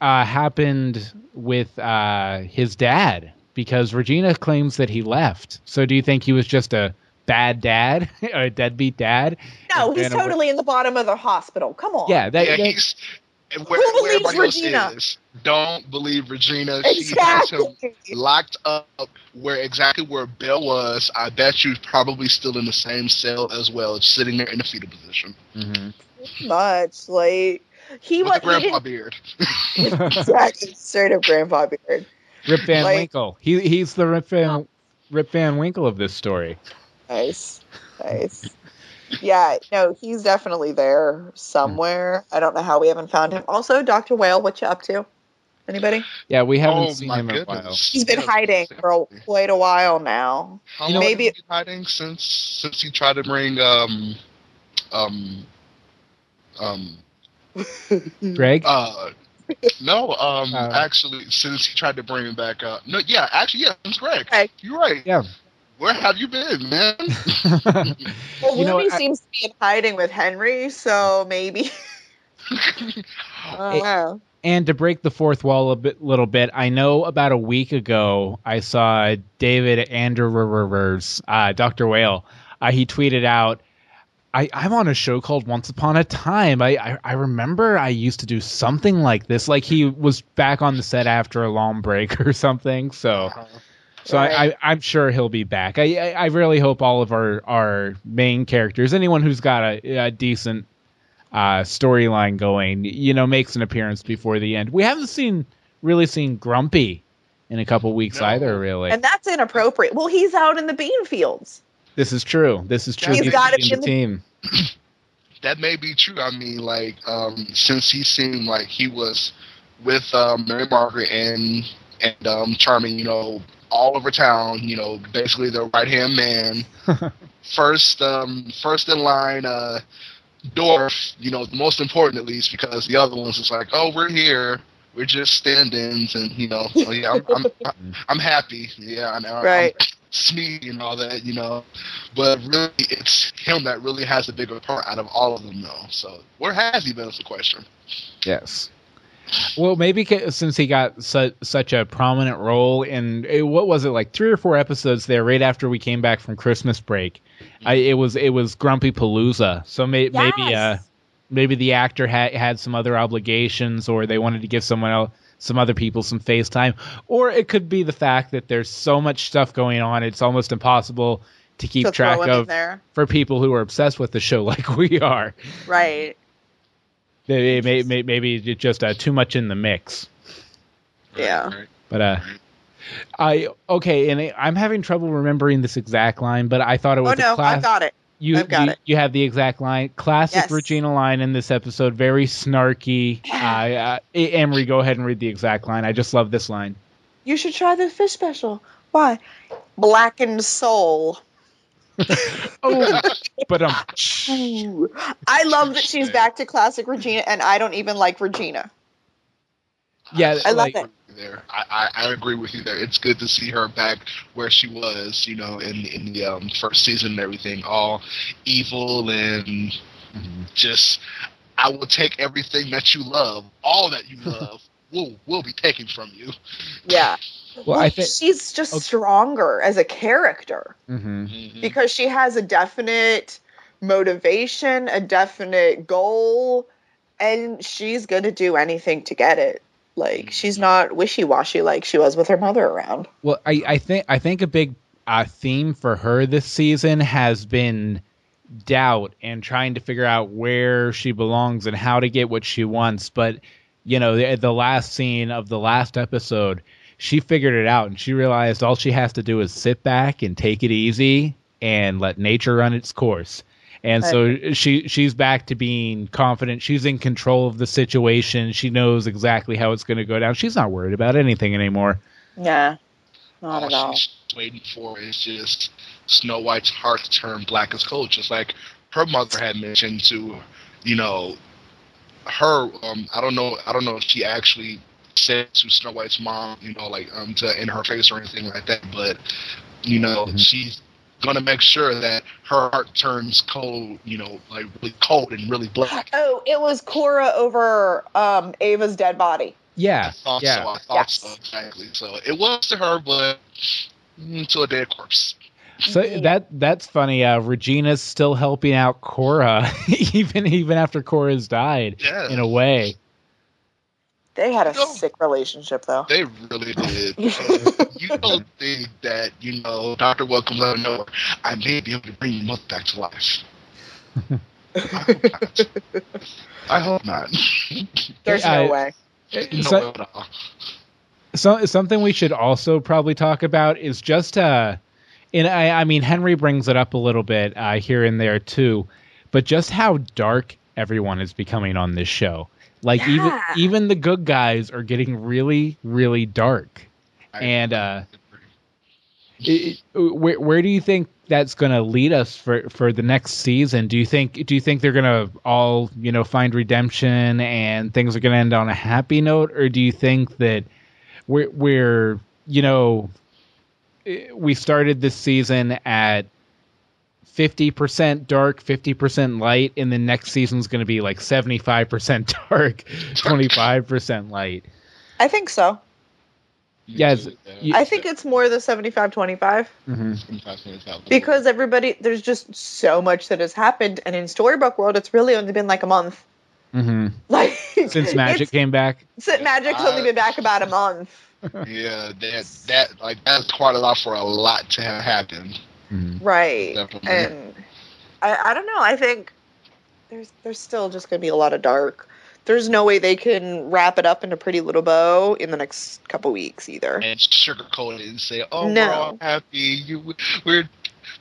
B: uh, happened with uh, his dad? Because Regina claims that he left. So do you think he was just a bad dad, or a deadbeat dad?
C: No, he's
B: ran away-
C: totally in the bottom of the hospital. Come on.
B: Yeah, that,
F: yeah,
B: that-
F: he's. Where,
C: Who believes
F: everybody
C: Regina?
F: is, don't believe Regina. She has him
C: Exactly.
F: locked up where exactly where Bill was. I bet you probably still in the same cell as well, sitting there in the fetal position
B: Mhm.
C: Much like he
F: with
C: was
F: a grandpa
C: he
F: beard.
C: didn't- exactly straight up grandpa beard.
B: Rip Van
C: Like-
B: Winkle. He he's the Rip Van Rip Van Winkle of this story.
C: Nice, nice. Yeah, no, he's definitely there somewhere. I don't know how we haven't found him. Also, Doctor Whale, what you up to? Anybody?
B: Yeah, we haven't
F: oh
B: seen
F: my
B: him in a while.
C: He's been
F: Yes,
C: hiding for quite a while now.
F: How long
C: maybe-
F: has he been hiding since since he tried to bring um um um
B: Greg.
F: uh no um
B: Uh,
F: actually since he tried to bring him back up no yeah actually yeah that's correct
C: Okay.
F: you're right
B: Yeah.
F: Where have you been man
C: Well,
B: You know,
C: Ruby
B: I-
C: seems to be in hiding with Henry, so maybe Oh, wow.
B: And to break the fourth wall a bit, little bit, I know about a week ago I saw David Anders, uh, Dr. Whale. Uh, he tweeted out, I, "I'm on a show called Once Upon a Time. I, I I remember I used to do something like this. Like he was back on the set after a long break or something. So." So I,
C: Right.
B: I, I'm sure he'll be back. I, I, I really hope all of our, our main characters, anyone who's got a, a decent uh, storyline going, you know, makes an appearance before the end. We haven't seen really seen Grumpy in a couple weeks
F: No.
B: either. Really,
C: And that's inappropriate. Well, he's out in the bean fields.
B: this is true. This is true.
F: He's
B: He's
C: got it
B: leading
C: in
B: the
C: the-
B: team.
F: that may be true. I mean, like, um, since he seemed like he was with um, Mary Margaret and and um, Charming, you know, all over town, you know, basically the right hand man. first, um, first in line, uh, Dorf, you know, most important at least, because the other ones is like, oh, we're here. We're just stand-ins, and you know, so yeah, I'm, I'm, I'm happy. Yeah, I know.
C: Right.
F: I'm Smeed and all that, you know. But really, it's him that really has the bigger part out of all of them, though. So where has he been? Is the question.
B: Yes. Well, maybe since he got su- such a prominent role in eh, what was it like three or four episodes there, right after we came back from Christmas break, I, it was it was Grumpy Palooza. So may- maybe uh, maybe the actor had had some other obligations, or they wanted to give someone else, some other people, some face time, or it could be the fact that there's so much stuff going on, it's almost impossible to keep track
C: throw him in
B: of
C: there.
B: for people who are obsessed with the show like we are.
C: Right.
B: Maybe, may- may- maybe it's just uh, too much in the mix.
C: Yeah.
B: But uh, I okay, and I'm having trouble remembering this exact line, but I thought it was.
C: Oh no,
B: a class.
C: I've got it.
B: you,
C: I've got
B: you,
C: it.
B: you have the exact line, classic
C: Yes.
B: Regina line in this episode, very snarky. uh, uh, Emery, go ahead and read the exact line. I just love this line.
C: You should try the fish special. Why? Blackened soul.
B: Oh, but um,
C: I love that she's back to classic Regina, and I don't even like Regina.
B: yeah,
C: I love
B: like,
C: it.
F: There, I, I, I agree with you there. It's good to see her back where she was, you know, in in the um, first season and everything, all evil and just. I will take everything that you love, all that you love, will will be taken from you.
C: Yeah.
B: Well, I think.
C: she's just
B: Okay.
C: stronger as a character
B: Mhm.
C: because she has a definite motivation, a definite goal, and she's going to do anything to get it. Like she's not wishy-washy like she was with her mother around.
B: Well, I, I think I think a big uh, theme for her this season has been doubt and trying to figure out where she belongs and how to get what she wants. But you know, the, the last scene of the last episode, she figured it out and she realized all she has to do is sit back and take it easy and let nature run its course. And so she she's back to being confident. She's in control of the situation. She knows exactly how it's going to go down. She's not worried about anything anymore.
C: Yeah. Not
F: all
C: at all.
F: she's waiting for is just Snow White's heart to turn black as coal, just like her mother had mentioned to, you know, her. Um, I don't know. I don't know if she actually said to Snow White's mom, you know, like um, to in her face or anything like that, but you know,
B: Mhm.
F: she's gonna make sure that her heart turns cold, you know, like really cold and really black.
C: Oh, it was Cora over um, Eva's dead body.
B: Yeah,
F: I thought
B: yeah.
F: so. I thought
C: Yes.
F: so exactly. So it was to her, but mm, to a dead corpse.
B: So that that's funny. Uh, Regina's still helping out Cora, even even after Cora's died.
F: Yeah.
B: In a way,
C: They had a
F: No.
C: sick relationship, though.
F: They really did. And you don't think that, you know, Dr. Whale comes out of nowhere. I may be able to bring your mother back to life. I hope not. I hope not.
C: There's
B: I-
C: no way.
F: no
B: so,
F: way at all.
B: so something we should also probably talk about is just uh, and I I mean Henry brings it up a little bit uh, here and there too, but just how dark everyone is becoming on this show. Like even
C: Yeah.
B: even the good guys are getting really really dark.
F: I-
B: And, uh, it, it- where where do you think that's going to lead us for for the next season? Do you think do you think they're going to all you know find redemption and things are going to end on a happy note, or do you think that we're we're you know eh, we started this season at 50% dark, 50% light, and the next season's going to be like 75% dark, 25% light.
C: I think so.
B: Yes, you-
C: I think it's more the 75 25
B: Mhm.
C: because everybody, there's just so much that has happened. And in Storybrooke World, it's really only been like a month.
B: Mhm.
C: Like
B: Since Magic came back.
C: since Magic's only been back about a month.
F: yeah, that that like that's quite a lot for a lot to have happened.
B: Mhm.
C: Right.
F: Definitely.
C: And I, I don't know. I think there's there's still just gonna be a lot of dark. There's no way they can wrap it up in a pretty little bow in the next couple weeks either.
F: And sugarcoat it and say, "Oh,
C: No.
F: we're all happy. You, we're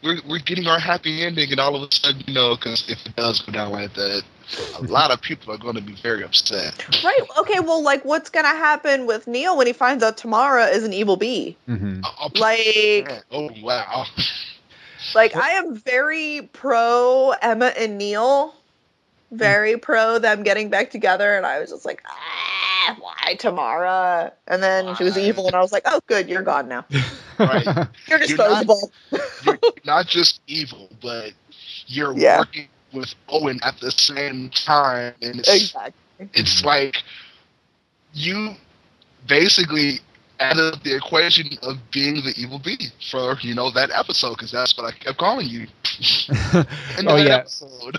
F: we're we're getting our happy ending," and all of a sudden, you know, because if it does go down like that, a lot of people are going to be very upset.
C: Right. Okay, well like what's gonna happen with Neal when he finds out Tamara is an evil bee?
B: Mhm.
F: Oh,
C: Like
F: oh wow.
C: Like I am very pro Emma and Neal. Very pro them getting back together and I was just like, ah, why Tamara? And then she was evil and I was like, Oh good, you're gone now.
F: Right.
C: You're
F: You're not-
C: disposable.
F: you're not just evil, but you're
C: Yeah.
F: working with Owen at the same time, and it's,
C: exactly.
F: it's like you basically added the equation of being the evil bee for you know that episode because that's what I kept calling you
B: oh yeah.
F: episode.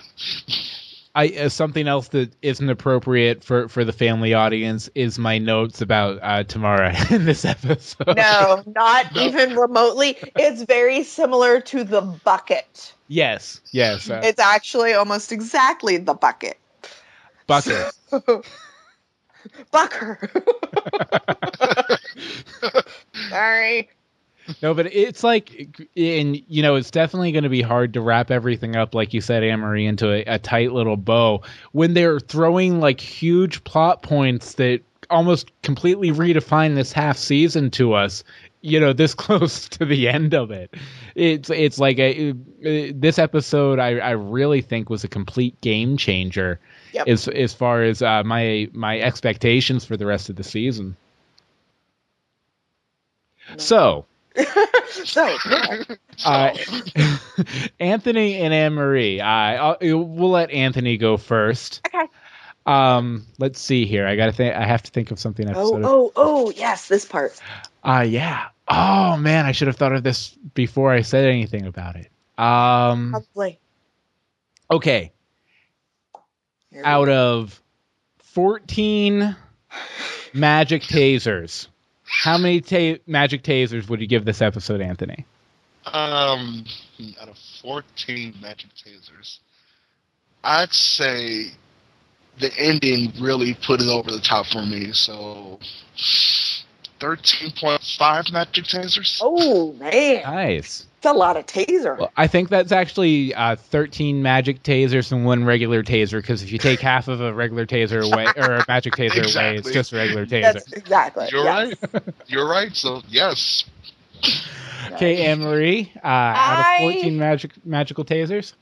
B: I uh, something else that isn't appropriate for for the family audience is my notes about uh, Tamara in this episode.
C: No, not
F: No.
C: even remotely. It's very similar to the bucket.
B: Yes. Yes. Uh,
C: It's actually almost exactly the bucket.
B: bucket.
C: Bucker. Sorry.
B: No, but it's like, and you know, it's definitely going to be hard to wrap everything up, like you said, Anne Marie, into a, a tight little bow when they're throwing like huge plot points that almost completely redefine this half season to us. You know, this close to the end of it, it's it's like a uh, this episode. I I really think was a complete game changer
C: Yep.
B: as as far as uh, my my expectations for the rest of the season. So.
C: so.
B: Uh, Anthony and Anne Marie. I we'll let Anthony go first.
C: Okay.
B: Um, let's see here. I gotta think. I have to think of something.
C: Oh, oh, oh, yes, this part.
B: Uh, yeah. Oh man, I should have thought of this before I said anything about it. Um.
C: Probably.
B: Okay. Out
C: go.
B: of fourteen magic tasers, how many ta- magic tasers would you give this episode, Anthony?
F: Um, out of 14 magic tasers, I'd say the ending really put it over the top for me. So, 13.5 magic tasers.
C: Oh, man.
B: Nice.
C: It's a lot of taser.
B: Well, I think that's actually uh, 13 magic tasers and one regular taser. Because if you take half of a regular taser away or a magic taser away, it's just a regular taser.
C: That's exactly.
F: You're
C: yes.
F: right. You're right. So, yes.
B: Okay, Anne Marie, uh, out of 14 magic magical tasers,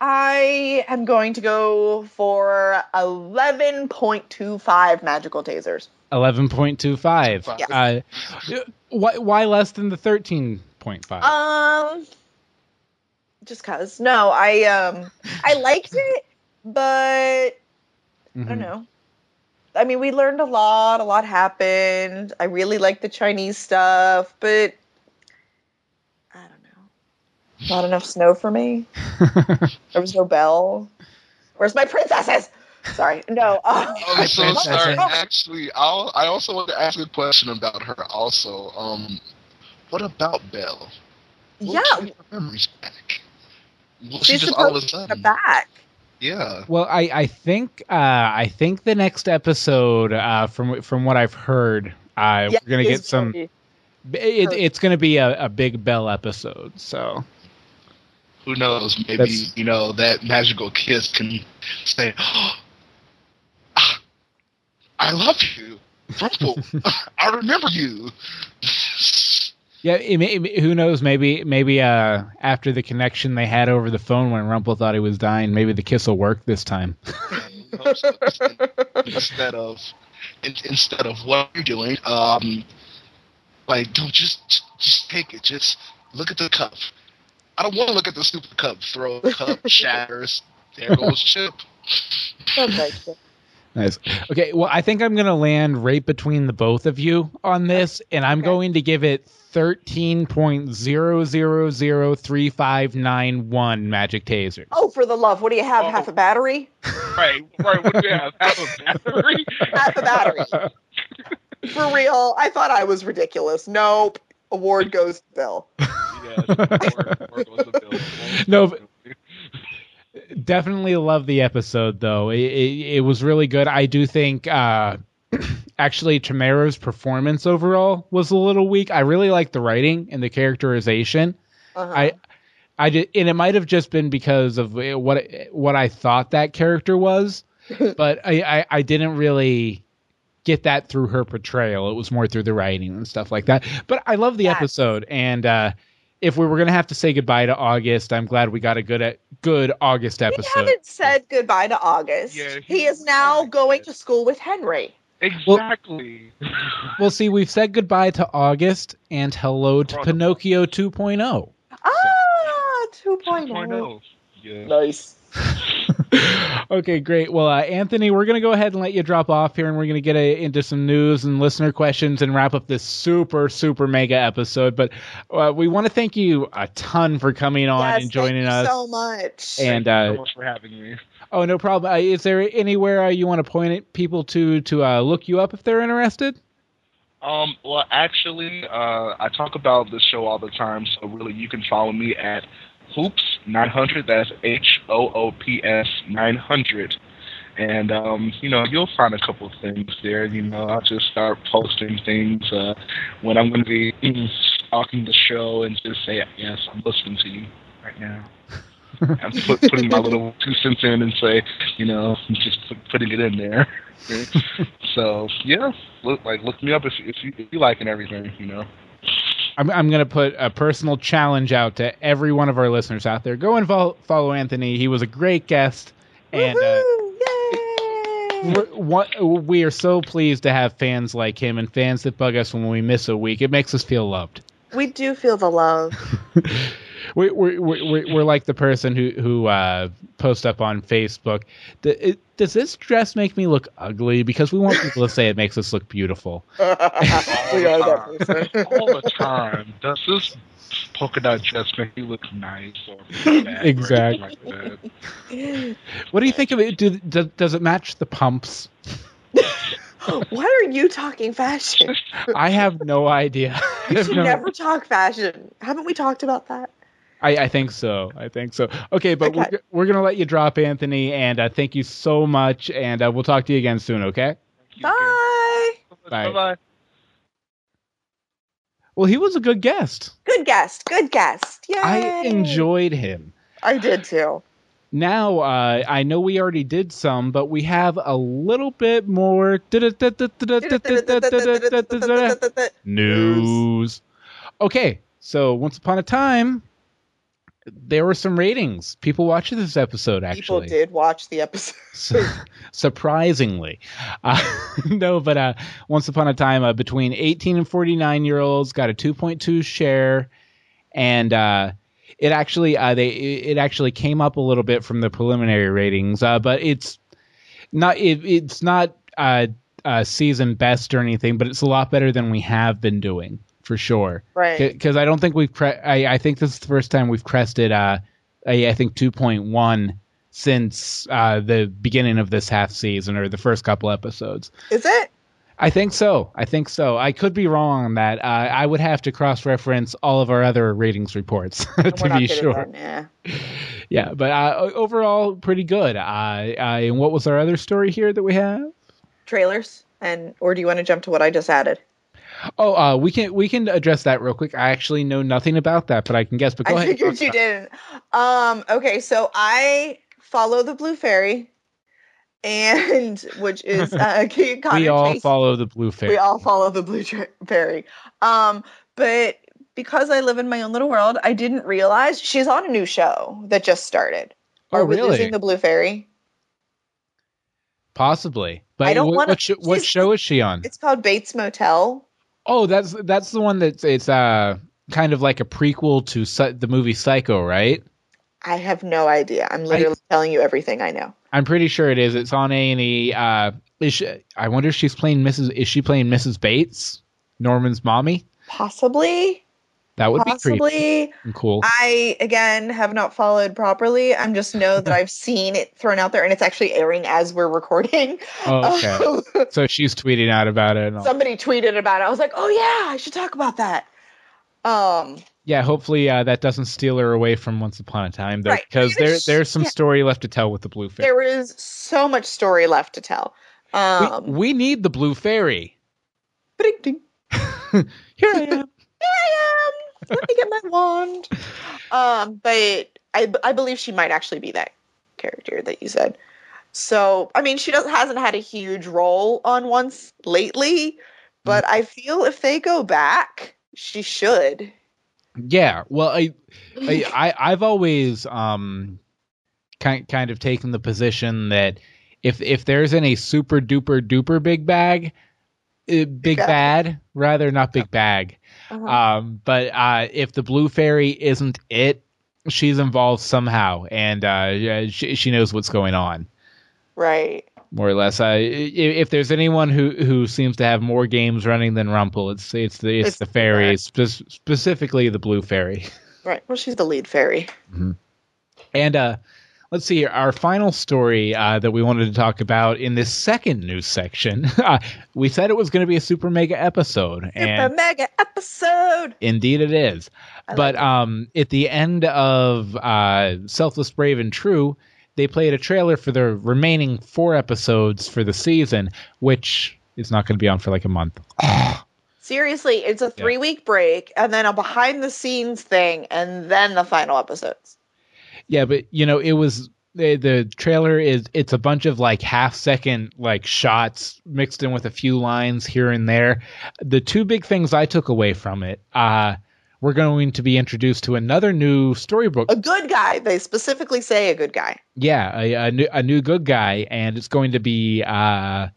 C: I am going to go for 11.25 magical tasers.
B: 11.25.
C: Yes.
B: Uh, why, why less than the 13.5?
C: Um, just cause. No, I um, I liked it, but I don't
B: Mhm.
C: know. I mean, we learned a lot. A lot happened. I really like the Chinese stuff, but I don't know. Not enough snow for me. There was no Belle. Where's my princesses? Sorry, no. Uh,
F: I'm so sorry. Actually, I'll, I also want to ask a question about her. Also, um, what about Belle? Will
C: yeah,
F: she her memories back? Will she
C: she's
F: just all of a
C: supposed to
F: sudden?
C: come back.
F: Yeah.
B: Well, I, I think uh, I think the next episode, uh, from from what I've heard, uh,
C: Yeah,
B: we're gonna get some. It, it's gonna be a, a big Belle episode. So
F: Who knows? Maybe
B: That's-
F: you know that magical kiss can say, "Ah, "I love you, Rumple. I remember you."
B: yeah, it who knows? Maybe maybe uh, after the connection they had over the phone when Rumple thought he was dying, maybe the kiss will work this time.
F: Instead of instead of what you're doing, um, like don't just just take it. Just look at the cup. I don't want to look at the stupid cup. Throw cup shatters. There goes Chip.
C: Okay.
B: Nice. Okay, well, I think I'm going to land right between the both of you on this, and I'm
C: Okay.
B: going to give it 13.0003591 magic tasers.
C: Oh, for the love, what do you have?
F: Oh.
C: Half a oh. battery?
F: Right, right. What do you have? Half a battery?
C: Half a battery. For real. I thought I was ridiculous. Nope. Award goes to Bill.
F: Yes, word- word was a bill.
B: No, but- Definitely love the episode, though. It, it, it was really good. I do think, uh, actually, Tamara's performance overall was a little weak. I really like the writing and the characterization.
C: Uh-huh.
B: I, I did, and it might have just been because of uh, what what I thought that character was, but I, I, I didn't really get that through her portrayal. It was more through the writing and stuff like that. But I love the
C: Yes.
B: episode, and uh, if we were gonna have to say goodbye to August, I'm glad we got a good good August episode.
C: we haven't said goodbye to August.
F: Yeah,
C: he
F: he-
C: is now going to school with Henry.
F: Exactly.
B: Well, see, we've said goodbye to August and hello to
F: Brother.
B: Pinocchio oh. 2.0.
C: Ah, 2.0.
F: 2.0. Yeah.
C: Nice.
B: okay, great. Well, uh, Anthony, we're going to go ahead and let you drop off here, and we're going to get a, into some news and listener questions and wrap up this super, super mega episode. But uh, we want to thank you a ton for coming on
C: yes,
B: and joining
C: thank you
B: us.
C: so much.
B: and
F: Thank you
B: uh,
F: so much for having me.
B: oh, no problem. Uh, is there anywhere uh, you want to point people to to uh, look you up if they're interested?
F: Um, well, actually, uh, I talk about this show all the time, so really you can follow me at Hoops 900. That's H O O P S 900. And, um, you know, you'll find a couple of things there. You know, I'll just start posting things uh, when I'm going to be stalking the show and just say, yes, I'm listening to you right now. I'm put, putting my little two cents in and say, you know, just put, putting it in there. so yeah, look like look me up if if you, if you like and everything, you know.
B: I'm, I'm going to put a personal challenge out to every one of our listeners out there. Go and follow, follow Anthony. He was a great guest. And uh,
C: Yay!
B: we're, we are so pleased to have fans like him and fans that bug us when we miss a week. It makes us feel loved.
C: we do feel the love.
B: we, we, we, we- we're like the person who who uh, posts up on Facebook. D- it, does this dress make me look ugly? Because we want people to say it makes us look beautiful.
C: we are that person.
F: all the time. Does this polka dot dress make you look nice or bad
B: Exactly.
F: anything like that?
B: What do you think of it? Do, do, does it match the pumps?
C: Why are you talking fashion?
B: I have no idea.
C: You should
B: never-
C: never talk fashion. Haven't we talked about that?
B: I, I think so. I think so. Okay, but
C: Okay.
B: We're, we're gonna let you drop, Anthony, and uh, thank you so much. And uh, we'll talk to you again soon. Okay.
C: Bye.
B: Bye.
F: Bye.
B: Well, he was a good guest.
C: Good guest. Good guest. Yay.
B: I enjoyed him.
C: I did too.
B: Now, uh, I know we already did some, but we have a little bit more news. Okay, so once upon a time, there were some ratings. People watched this episode, Actually, People
C: did watch the episode.
B: Su- surprisingly uh, no but uh, once upon a time uh, between 18 and 49 year olds got a 2.2 share and uh, it actually uh, they it actually came up a little bit from the preliminary ratings uh, but it's not it, it's not uh, uh, season best or anything but it's a lot better than we have been doing for sure
C: Right.
B: because I don't think we've cre- I, I think this is the first time we've crested uh a, I think 2.1 since uh the beginning of this half season or the first couple episodes.
C: Is it?
B: I think so. I think so. I could be wrong on that. Uh, I would have to cross reference all of our other ratings reports to be sure.
C: that, nah.
B: Yeah, but uh, overall pretty good. Uh, uh, and what was our other story here that we have?
C: Trailers. And or do you want to jump to what I just added?
B: Oh, uh, we can we can address that real quick. I actually know nothing about that, but I can guess. But go
C: I
B: ahead.
C: figured you didn't. Um, okay, so I follow the Blue Fairy, and which is uh, Connor
B: We all
C: Chase-
B: follow the blue fairy.
C: We all follow the Blue Tra- Fairy. Um, but because I live in my own little world, I didn't realize she's on a new show that just started.
B: oh,
C: Are we
B: really?
C: losing the Blue Fairy?
B: Possibly. But
C: I don't
B: what,
C: wanna-
B: what, sh- what show is she on?
C: It's called Bates Motel.
B: Oh, that's that's the one that's it's uh kind of like a prequel to Psy- the movie Psycho, right?
C: I have no idea. I'm literally telling you everything I know.
B: I'm pretty sure it is. It's on A and E. Uh, is she, I wonder if she's playing Mrs. Is she playing Mrs. Bates, Norman's mommy?
C: Possibly.
B: That would be creepy cool.
C: I again have not followed properly. I'm just know that I've seen it thrown out there and it's actually airing as we're recording.
B: Oh, okay. so she's tweeting out about it. And all.
C: Somebody tweeted about it. I was like, "Oh yeah, I should talk about that." Um,
B: Yeah, hopefully uh, that doesn't steal her away from Once Upon a Time, though,
C: Right.
B: because there there's some
C: Yeah.
B: story left to tell with the Blue Fairy.
C: there is so much story left to tell.
B: We,
C: Um,
B: we need the Blue Fairy.
C: ding-ding.
B: Here I am.
C: Here I am. Let me get my wand. Um, but I, I believe she might actually be that character that you said. So, I mean, she doesn't hasn't had a huge role on once lately, but I feel if they go back, she should.
B: Yeah, well, I, I, I I've always um, kind kind of taken the position that if if there's any super duper duper big bag, uh, big
C: bad.
B: bad rather not big bag.
C: Uh-huh.
B: Um, but uh, if the blue fairy isn't it, she's involved somehow, and uh, yeah, she she knows what's going on.
C: right.
B: more or less. Uh, i- if there's anyone who, who seems to have more games running than Rumple, it's it's the it's,
C: It's
B: the fairy, spe- specifically the blue fairy.
C: Right. Well, she's the lead fairy.
B: And uh, let's see here, our final story uh, that we wanted to talk about in this second news section. Uh, we said it was going to be a super mega episode,
C: Super mega episode.
B: indeed it is.
C: I
B: but um, at the end of uh, Selfless, Brave, and True, they played a trailer for the remaining four episodes for the season, which is not going to be on for like a month.
C: Seriously, it's a three week break and then a behind the scenes thing and then the final episodes.
B: Yeah, but you know, it was the, the trailer is it's a bunch of like half second like shots mixed in with a few lines here and there. The two big things I took away from it, uh, we're going to be introduced to another new storybook
C: A good guy. They specifically say a good guy.
B: Yeah, a, a new a new good guy, and it's going to be. uh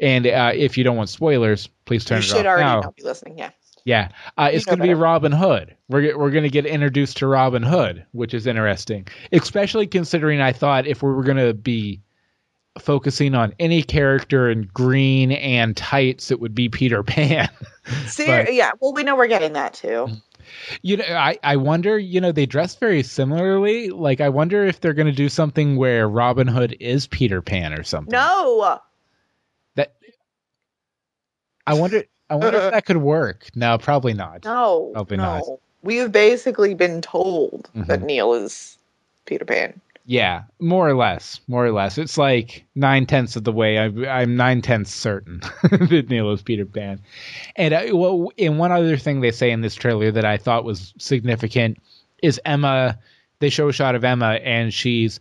B: And uh if you don't want spoilers, please turn
C: you
B: it
C: should
B: off
C: already
B: now.
C: not be listening. Yeah.
B: Yeah, uh, it's going to be. Robin Hood. We're we're going to get introduced to Robin Hood, which is interesting, especially considering I thought if we were going to be focusing on any character in green and tights, it would be Peter Pan.
C: See,
B: But-
C: yeah. Well, we know we're getting that too.
B: You know, I, I wonder, you know, they dress very similarly. Like, I wonder if they're going to do something where Robin Hood is Peter Pan or something.
C: No.
B: That I wonder. I wonder if that could work. No, probably not.
C: No.
B: Probably
C: no.
B: not.
C: We have basically been told that
B: Mhm.
C: Neal is Peter Pan.
B: Yeah, more or less. More or less. It's like nine tenths of the way. I, I'm nine tenths certain that Neal is Peter Pan. And uh, well, and one other thing they say in this trailer that I thought was significant is Emma. They show a shot of Emma, and she's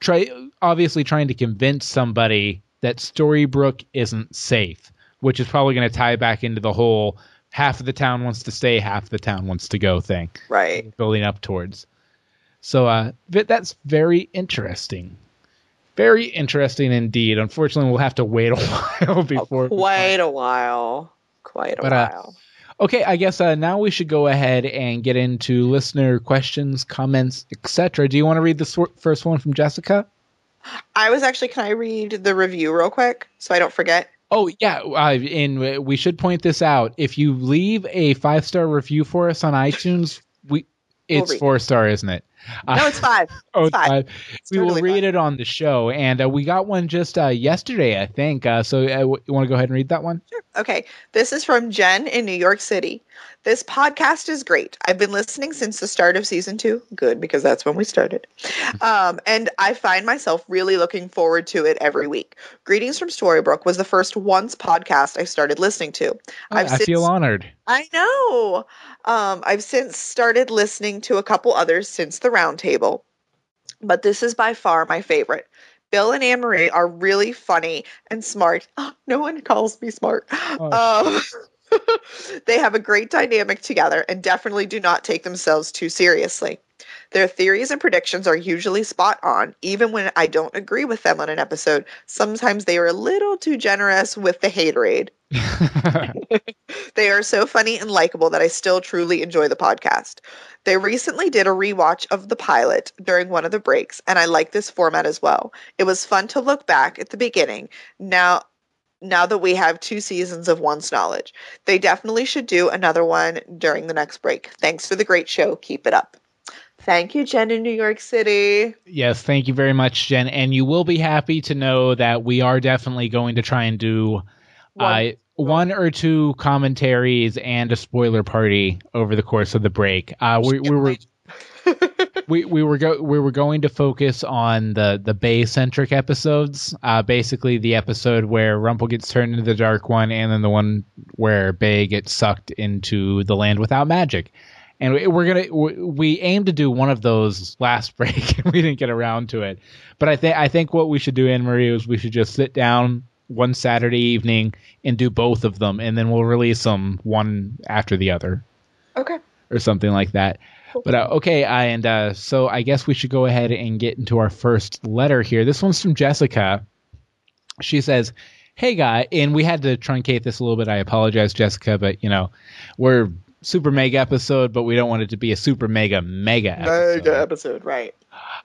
B: try obviously trying to convince somebody that Storybrooke isn't safe, which is probably going to tie back into the whole half of the town wants to stay, half the town wants to go thing
C: Right.
B: building up towards. So uh, that's very interesting. Very interesting indeed. Unfortunately, we'll have to wait a while before.
C: Quite a while. Quite a
B: But, uh,
C: while.
B: Okay, I guess uh, now we should go ahead and get into listener questions, comments, etc. Do you want to read the sor- first one from Jessica?
C: I was actually. Can I read the review real quick so I don't forget?
B: Oh yeah, uh, and we should point this out. If you leave a five star review for us on iTunes, we
C: We'll
B: it's four star, isn't it?
C: No, it's five.
B: Oh,
C: It's fine.
B: uh, we will read
C: fine.
B: it on the show, and uh, we got one just uh, yesterday, I think. Uh, so, uh, w- you want to go ahead and read that one? Sure.
C: Okay, this is from Jen in New York City. This podcast is great. I've been listening since the start of season two. Good, because that's when we started. Um, and I find myself really looking forward to it every week. Greetings from Storybrooke was the first once podcast I started listening to.
B: Oh,
C: I've
B: I feel honored.
C: I know. Um, I've since started listening to a couple others since the roundtable, but this is by far my favorite. Bill and Anne Marie are really funny and smart. Oh, no one calls me smart.
B: Oh,
C: Um, they have a great dynamic together and definitely do not take themselves too seriously. Their theories and predictions are usually spot on, even when I don't agree with them on an episode. Sometimes they are a little too generous with the haterade. They are so funny and likable that I still truly enjoy the podcast. They recently did a rewatch of the pilot during one of the breaks, and I like this format as well. It was fun to look back at the beginning. Now now that we have two seasons of once knowledge. They definitely should do another one during the next break. Thanks for the great show. Keep it up. Thank you, Jen in New York City.
B: Yes, thank you very much, Jen. And you will be happy to know that we are definitely going to try and do one, uh, one or two commentaries and a spoiler party over the course of the break. Uh, we, we were we we were go we were going to focus on the the Bae centric episodes. Uh, basically, the episode where Rumple gets turned into the Dark One, and then the one where Bae gets sucked into the land without magic. And we're gonna we aim to do one of those last break, and we didn't get around to it. But I think I think what we should do, Anne Marie, is we should just sit down one Saturday evening and do both of them, and then we'll release them one after the other.
C: Okay.
B: Or something like that. But uh, okay, I, and uh, so I guess we should go ahead and get into our first letter here. This one's from Jessica. She says, "Hey guy," and we had to truncate this a little bit. I apologize, Jessica, but you know, we're super mega episode, but we don't want it to be a super mega mega
C: episode. Mega episode, right?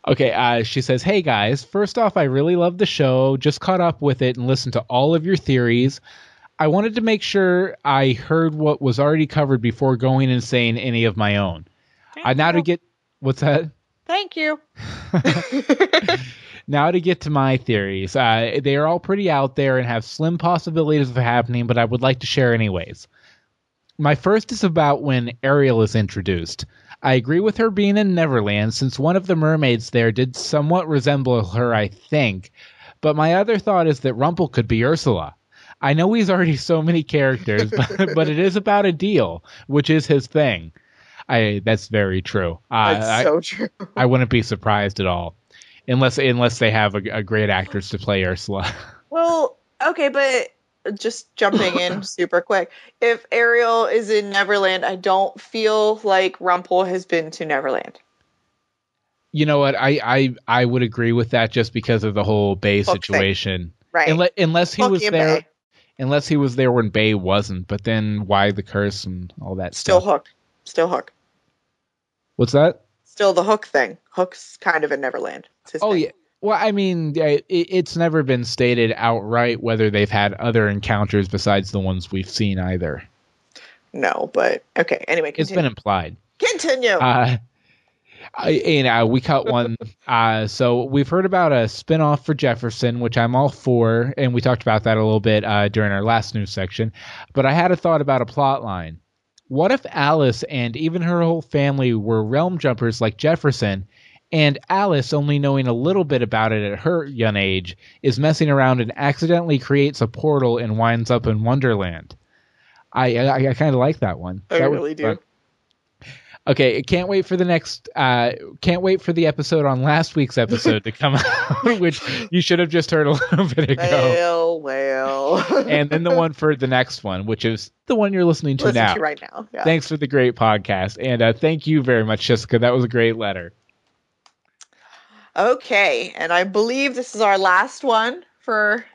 B: Okay, uh, she says, "Hey guys, first off, I really love the show. Just caught up with it and listened to all of your theories." I wanted to make sure I heard what was already covered before going and saying any of my own. I now to get what's that?
C: Thank you.
B: now to get to my theories. Uh, they are all pretty out there and have slim possibilities of happening, but I would like to share anyways. My first is about when Ariel is introduced. I agree with her being in Neverland since one of the mermaids there did somewhat resemble her, I think. But my other thought is that Rumple could be Ursula. I know he's already so many characters, but, but it is about a deal, which is his thing. I that's very true.
C: Uh, that's so true.
B: I wouldn't be surprised at all, unless unless they have a, a great actress to play Ursula.
C: Well, okay, but just jumping in super quick. If Ariel is in Neverland, I don't feel like Rumple has been to Neverland.
B: You know what? I I, I would agree with that just because of the whole Bae Hook situation.
C: Thing. Right.
B: Unless, unless he Hook was there. Bae. Unless he was there when Bae wasn't, but then why the curse and all that
C: Still
B: stuff.
C: Hook. Still Hook.
B: What's that?
C: Still the Hook thing. Hook's kind of in Neverland.
B: Oh thing. yeah. Well, I mean, it, it's never been stated outright whether they've had other encounters besides the ones we've seen either.
C: No, but okay. Anyway,
B: continue. it's been implied.
C: Continue.
B: Uh, I, and uh, we cut one. uh, so we've heard about a spinoff for Jefferson, which I'm all for, and we talked about that a little bit uh, during our last news section. But I had a thought about a plot line. What if Alice and even her whole family were realm jumpers like Jefferson, and Alice, only knowing a little bit about it at her young age, is messing around and accidentally creates a portal and winds up in Wonderland? I I, I kind of like that one.
C: I
B: that
C: really do. Fun.
B: Okay, can't wait for the next. Uh, can't wait for the episode on last week's episode to come out, which you should have just heard a little bit ago.
C: Well, well.
B: and then the one for the next one, which is the one you're listening to
C: Listen
B: now.
C: To right now. Yeah.
B: Thanks for the great podcast, and uh, thank you very much, Jessica. That was a great letter.
C: Okay, and I believe this is our last one for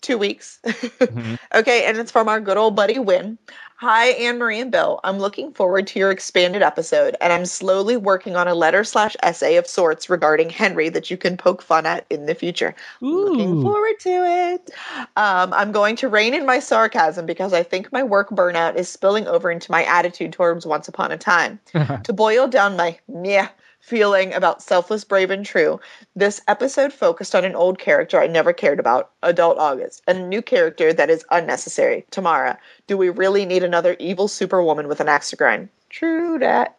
C: two weeks. mm-hmm. Okay, and it's from our good old buddy Win. Hi, Anne Marie and Bill. I'm looking forward to your expanded episode, and I'm slowly working on a letter slash essay of sorts regarding Henry that you can poke fun at in the future.
B: Ooh.
C: Looking forward to it. Um, I'm going to rein in my sarcasm because I think my work burnout is spilling over into my attitude towards Once Upon a Time. to boil down my meh feeling about Selfless, Brave, and True, this episode focused on an old character I never cared about, Adult August, and a new character that is unnecessary, Tamara. Do we really need another evil superwoman with an axe to grind? True that.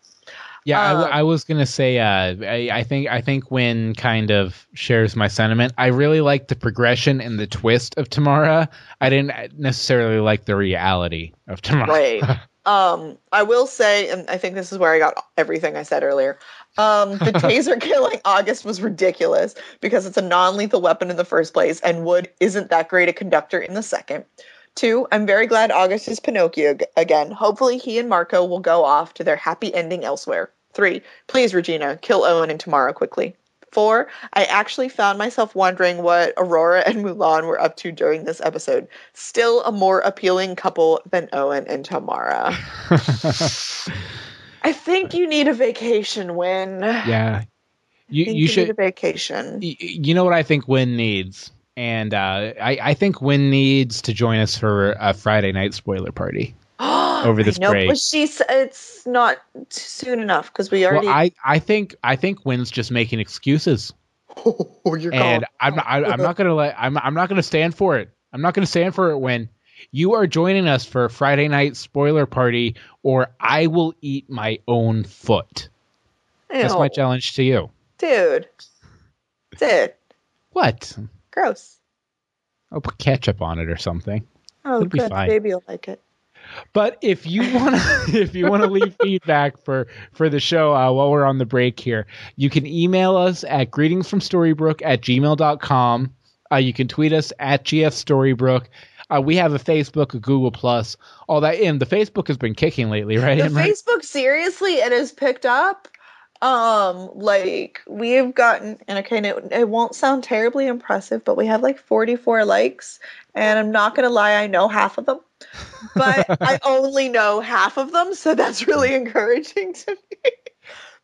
B: Yeah, um, I, I, was gonna say. Uh, I, I, think I think Win kind of shares my sentiment. I really like the progression and the twist of Tamara. I didn't necessarily like the reality of Tamara.
C: Right. um, I will say, and I think this is where I got everything I said earlier. Um, the taser killing August was ridiculous because it's a non-lethal weapon in the first place, and Wood isn't that great a conductor in the second. Two, I'm very glad August is Pinocchio again. Hopefully, he and Marco will go off to their happy ending elsewhere. Three, please, Regina, kill Owen and Tamara quickly. four, I actually found myself wondering what Aurora and Mulan were up to during this episode. Still a more appealing couple than Owen and Tamara. I think you need a vacation, Win.
B: yeah. You
C: I think
B: you
C: need
B: should
C: a vacation.
B: y- you know what I think Win needs? And uh, I, I think Win needs to join us for a Friday night spoiler party. over this
C: I know,
B: break.
C: but she's it's not soon enough because we
B: Well,
C: already.
B: I, I think I think Win's just making excuses,
C: oh, you're
B: and
C: calling-
B: I'm not I, I'm not gonna let I'm I'm not gonna stand for it. I'm not gonna stand for it. When you are joining us for a Friday night spoiler party, or I will eat my own foot. That's my challenge to you.
C: dude. Dude,
B: What?
C: gross.
B: I'll put ketchup on it or something.
C: Oh,
B: It'll be
C: good.
B: fine.
C: Baby will like it.
B: But if you want to, if you want to leave feedback for for the show uh, while we're on the break here, you can email us at greetingsfromstorybrook at gmail.com. Uh, you can tweet us at gfstorybrook. Uh, we have a Facebook, a Google Plus, all that. And the Facebook has been kicking lately, right?
C: The? Facebook seriously, it has picked up. Um, like we've gotten, and okay, it, it won't sound terribly impressive, but we have like 44 likes, and I'm not gonna lie, I know half of them, but I only know half of them, so that's really encouraging to me.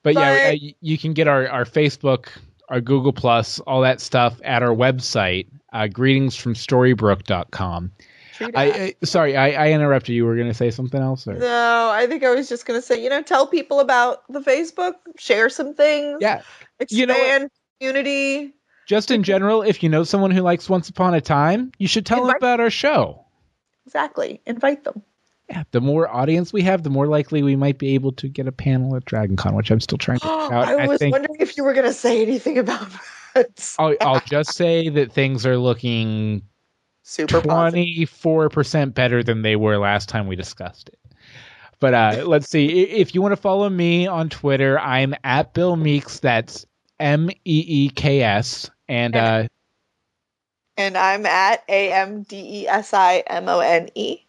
B: But yeah,
C: But-
B: uh, y- you can get our, our Facebook, our Google Plus, all that stuff at our website, uh, greetingsfromstorybrooke.com.
C: True
B: I. I sorry, I, I interrupted you. Were going to say something else? Or?
C: no, I think I was just gonna say, you know, tell people about the Facebook, share some things,
B: Yeah,
C: expand
B: you know
C: community.
B: just in general, if you know someone who likes Once Upon a Time, you should tell them about our show.
C: Exactly, invite them.
B: Yeah, the more audience we have, the more likely we might be able to get a panel at DragonCon, which I'm still trying to figure out.
C: I was
B: think
C: wondering if you were gonna say anything about that.
B: I'll, I'll just say that things are looking
C: Super
B: twenty four percent better than they were last time we discussed it. But uh, let's see. If you want to follow me on Twitter, I'm at Bill Meeks. That's M E E K S. And uh,
C: And I'm at A M D E S I M O N E.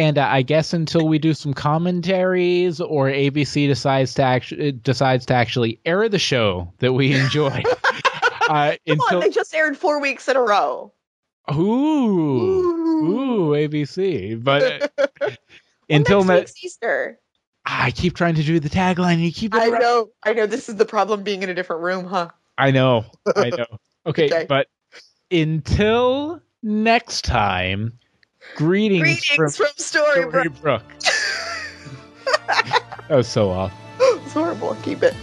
B: and uh, I guess until we do some commentaries or ABC decides to actually decides to actually air the show that we enjoy. uh,
C: Come
B: until
C: on, they just aired four weeks in a row.
B: ooh ooh ABC, but uh,
C: Well,
B: until
C: next
B: ne-
C: Easter.
B: I keep trying to do the tagline. and You keep
C: I know, I know. This is the problem being in a different room, huh?
B: I know. I know. Okay,
C: Okay.
B: but until next time, greetings,
C: Greetings
B: from
C: from Storybrooke.
B: Storybrooke. that was so off.
C: it's horrible. Keep it.